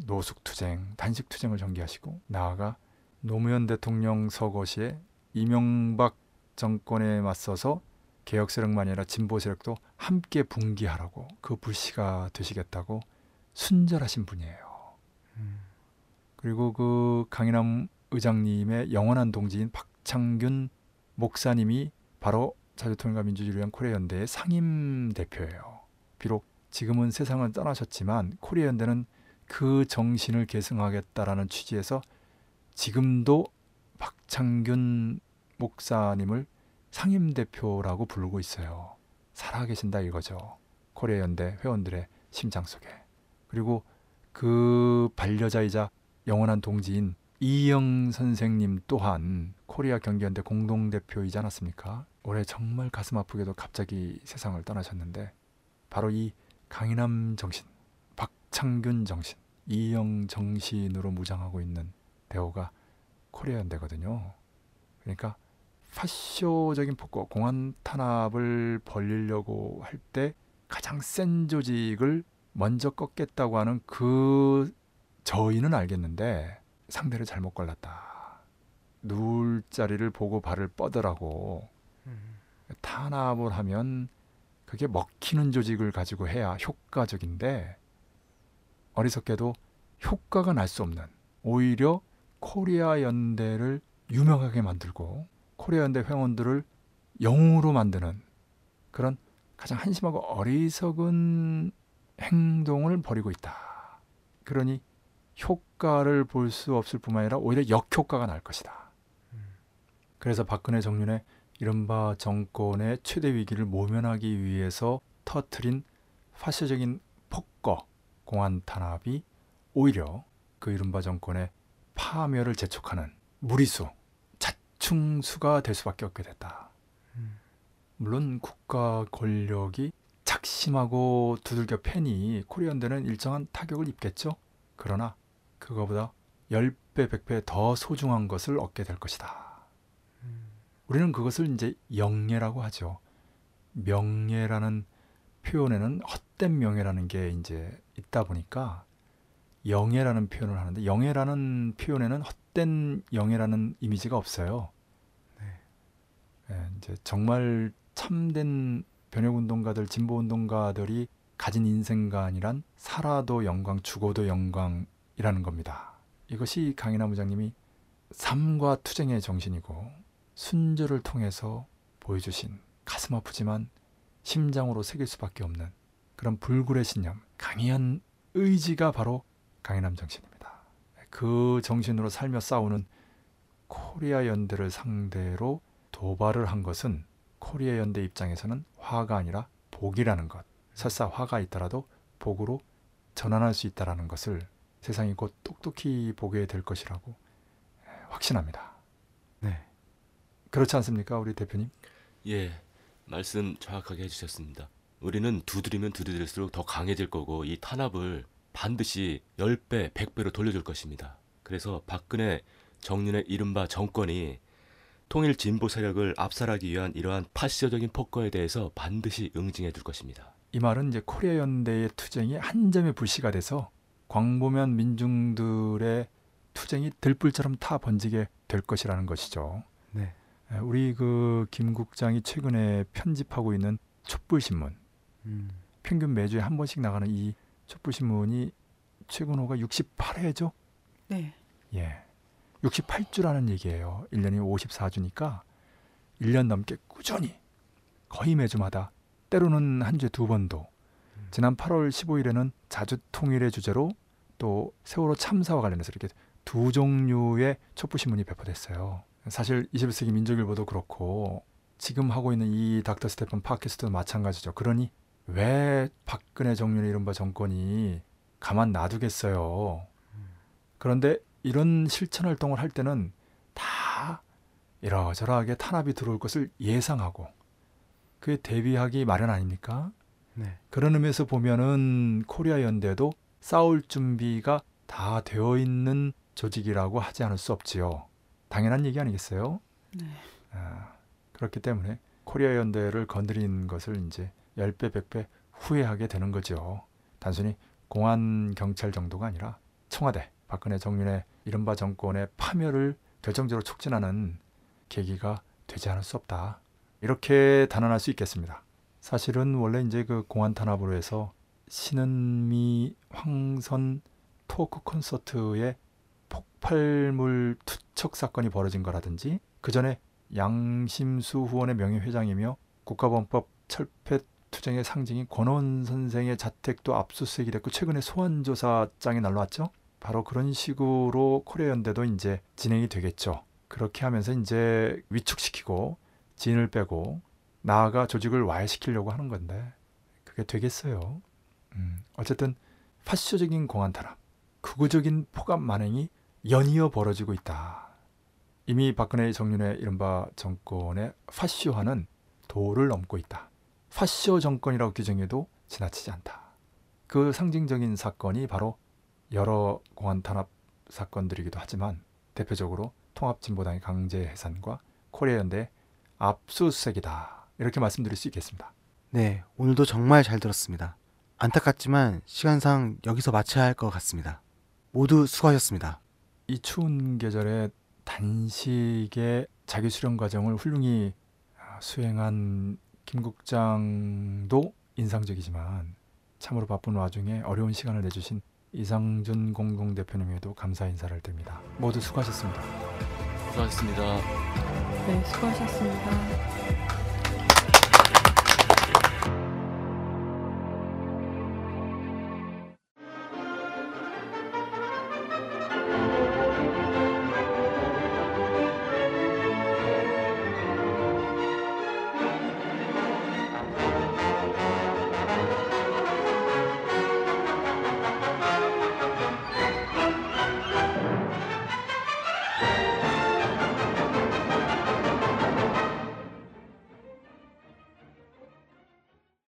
노숙투쟁, 단식투쟁을 전개하시고 나아가 노무현 대통령 서거 시에 이명박 정권에 맞서서 개혁 세력만이 아니라 진보 세력도 함께 붕괴하라고 그 불씨가 되시겠다고 순절하신 분이에요. 그리고 그 강희남 의장님의 영원한 동지인 박창균 목사님이 바로 자주통일과 민주주의를 위한 코리아 연대의 상임 대표예요. 비록 지금은 세상을 떠나셨지만 코리아 연대는 그 정신을 계승하겠다라는 취지에서 지금도 박창균 목사님을 상임 대표라고 부르고 있어요. 살아계신다 이거죠. 코리아 연대 회원들의 심장 속에. 그리고 그 반려자이자 영원한 동지인 이영 선생님 또한 코리아 경기연대 공동대표이지 않았습니까? 올해 정말 가슴 아프게도 갑자기 세상을 떠나셨는데 바로 이 강희남 정신, 박 창균 정신, 이영 정신으로 무장하고 있는 대오가 코리아 연대거든요. 그러니까 파쇼적인 폭거, 공안 탄압을 벌리려고 할 때 가장 센 조직을 먼저 꺾겠다고 하는 그 저희는 알겠는데 상대를 잘못 골랐다. 누울 자리를 보고 발을 뻗으라고 탄압을 하면 그게 먹히는 조직을 가지고 해야 효과적인데 어리석게도 효과가 날 수 없는 오히려 코리아 연대를 유명하게 만들고 코리아 연대 회원들을 영웅으로 만드는 그런 가장 한심하고 어리석은 행동을 벌이고 있다. 그러니 효과를 볼 수 없을 뿐만 아니라 오히려 역효과가 날 것이다. 그래서 박근혜 정윤의 이른바 정권의 최대 위기를 모면하기 위해서 터트린 파쇼적인 폭거 공안 탄압이 오히려 그 이른바 정권의 파멸을 재촉하는 무리수, 자충수가 될 수밖에 없게 됐다. 물론 국가 권력이 작심하고 두들겨 패니 코리안대는 일정한 타격을 입겠죠. 그러나 그거보다 10배, 100배 더 소중한 것을 얻게 될 것이다. 우리는 그것을 이제 영예라고 하죠. 명예라는 표현에는 헛된 명예라는 게 이제 있다 보니까 영예라는 표현을 하는데 영예라는 표현에는 헛된 영예라는 이미지가 없어요. 예, 이제 정말 참된 변혁운동가들, 진보운동가들이 가진 인생관이란 살아도 영광, 죽어도 영광이라는 겁니다. 이것이 강희남 의장님의 삶과 투쟁의 정신이고 순절을 통해서 보여주신 가슴 아프지만 심장으로 새길 수밖에 없는 그런 불굴의 신념, 강한 의지가 바로 강희남 정신입니다. 그 정신으로 살며 싸우는 코리아 연대를 상대로 도발을 한 것은 코리아 연대 입장에서는 화가 아니라 복이라는 것. 설사 화가 있더라도 복으로 전환할 수 있다라는 것을 세상이 곧 똑똑히 보게 될 것이라고 확신합니다. 네. 그렇지 않습니까, 우리 대표님? 예, 말씀 정확하게 해주셨습니다. 우리는 두드리면 두드릴수록 더 강해질 거고 이 탄압을 반드시 10배, 100배로 돌려줄 것입니다. 그래서 박근혜 정윤의 이른바 정권이 통일 진보 세력을 압살하기 위한 이러한 파시적인 폭거에 대해서 반드시 응징해 줄 것입니다. 이 말은 이제 코리아 연대의 투쟁이 한 점에 불씨가 돼서 광보면 민중들의 투쟁이 들불처럼 타 번지게 될 것이라는 것이죠. 네. 우리 그 김 국장이 최근에 편집하고 있는 촛불 신문 음. 평균 매주에 한 번씩 나가는 이 촛불 신문이 최근호가 68회죠. 네. 예. 68주라는 얘기예요. 1년이 54주니까 1년 넘게 꾸준히 거의 매주마다 때로는 한 주에 두 번도 지난 8월 15일에는 자주 통일의 주제로 또 세월호 참사와 관련해서 이렇게 두 종류의 촛불 신문이 배포됐어요. 사실 21세기 민족일보도 그렇고 지금 하고 있는 이 닥터 스테픈 팟캐스트도 마찬가지죠. 그러니 왜 박근혜 정윤의 이른바 정권이 가만 놔두겠어요. 그런데 이런 실천 활동을 할 때는 다 이러저러하게 탄압이 들어올 것을 예상하고 그에 대비하기 마련 아닙니까? 네. 그런 의미에서 보면은 코리아 연대도 싸울 준비가 다 되어 있는 조직이라고 하지 않을 수 없지요. 당연한 얘기 아니겠어요? 네. 아, 그렇기 때문에 코리아 연대를 건드린 것을 이제 10배, 100배 후회하게 되는 거죠. 단순히 공안 경찰 정도가 아니라 청와대, 박근혜 정윤의 이른바 정권의 파멸을 결정적으로 촉진하는 계기가 되지 않을 수 없다. 이렇게 단언할 수 있겠습니다. 사실은 원래 이제 그 공안 탄압으로 해서 신은미 황선 토크 콘서트의 폭발물 투척 사건이 벌어진 거라든지 그 전에 양심수 후원의 명예회장이며 국가범법 철폐 투쟁의 상징인 권원 선생의 자택도 압수수색이 됐고 최근에 소환조사장이 날라왔죠. 바로 그런 식으로 코리아 연대도 이제 진행이 되겠죠. 그렇게 하면서 이제 위축시키고 진을 빼고 나아가 조직을 와해시키려고 하는 건데 그게 되겠어요. 음, 어쨌든 파쇼적인 공안 탄압, 극우적인 포갑 만행이 연이어 벌어지고 있다. 이미 박근혜 정윤의 이른바 정권의 파쇼화는 도를 넘고 있다. 파쇼 정권이라고 규정해도 지나치지 않다. 그 상징적인 사건이 바로 여러 공안 탄압 사건들이기도 하지만 대표적으로 통합진보당의 강제 해산과 코리아 연대 압수수색이다. 이렇게 말씀드릴 수 있겠습니다. 네, 오늘도 정말 잘 들었습니다. 안타깝지만 시간상 여기서 마쳐야 할 것 같습니다. 모두 수고하셨습니다. 이 추운 계절에 단식의 자기 수련 과정을 훌륭히 수행한 김 국장도 인상적이지만 참으로 바쁜 와중에 어려운 시간을 내주신 이상준 공동대표님에도 감사 인사를 드립니다. 모두 수고하셨습니다. 수고하셨습니다. 네, 수고하셨습니다.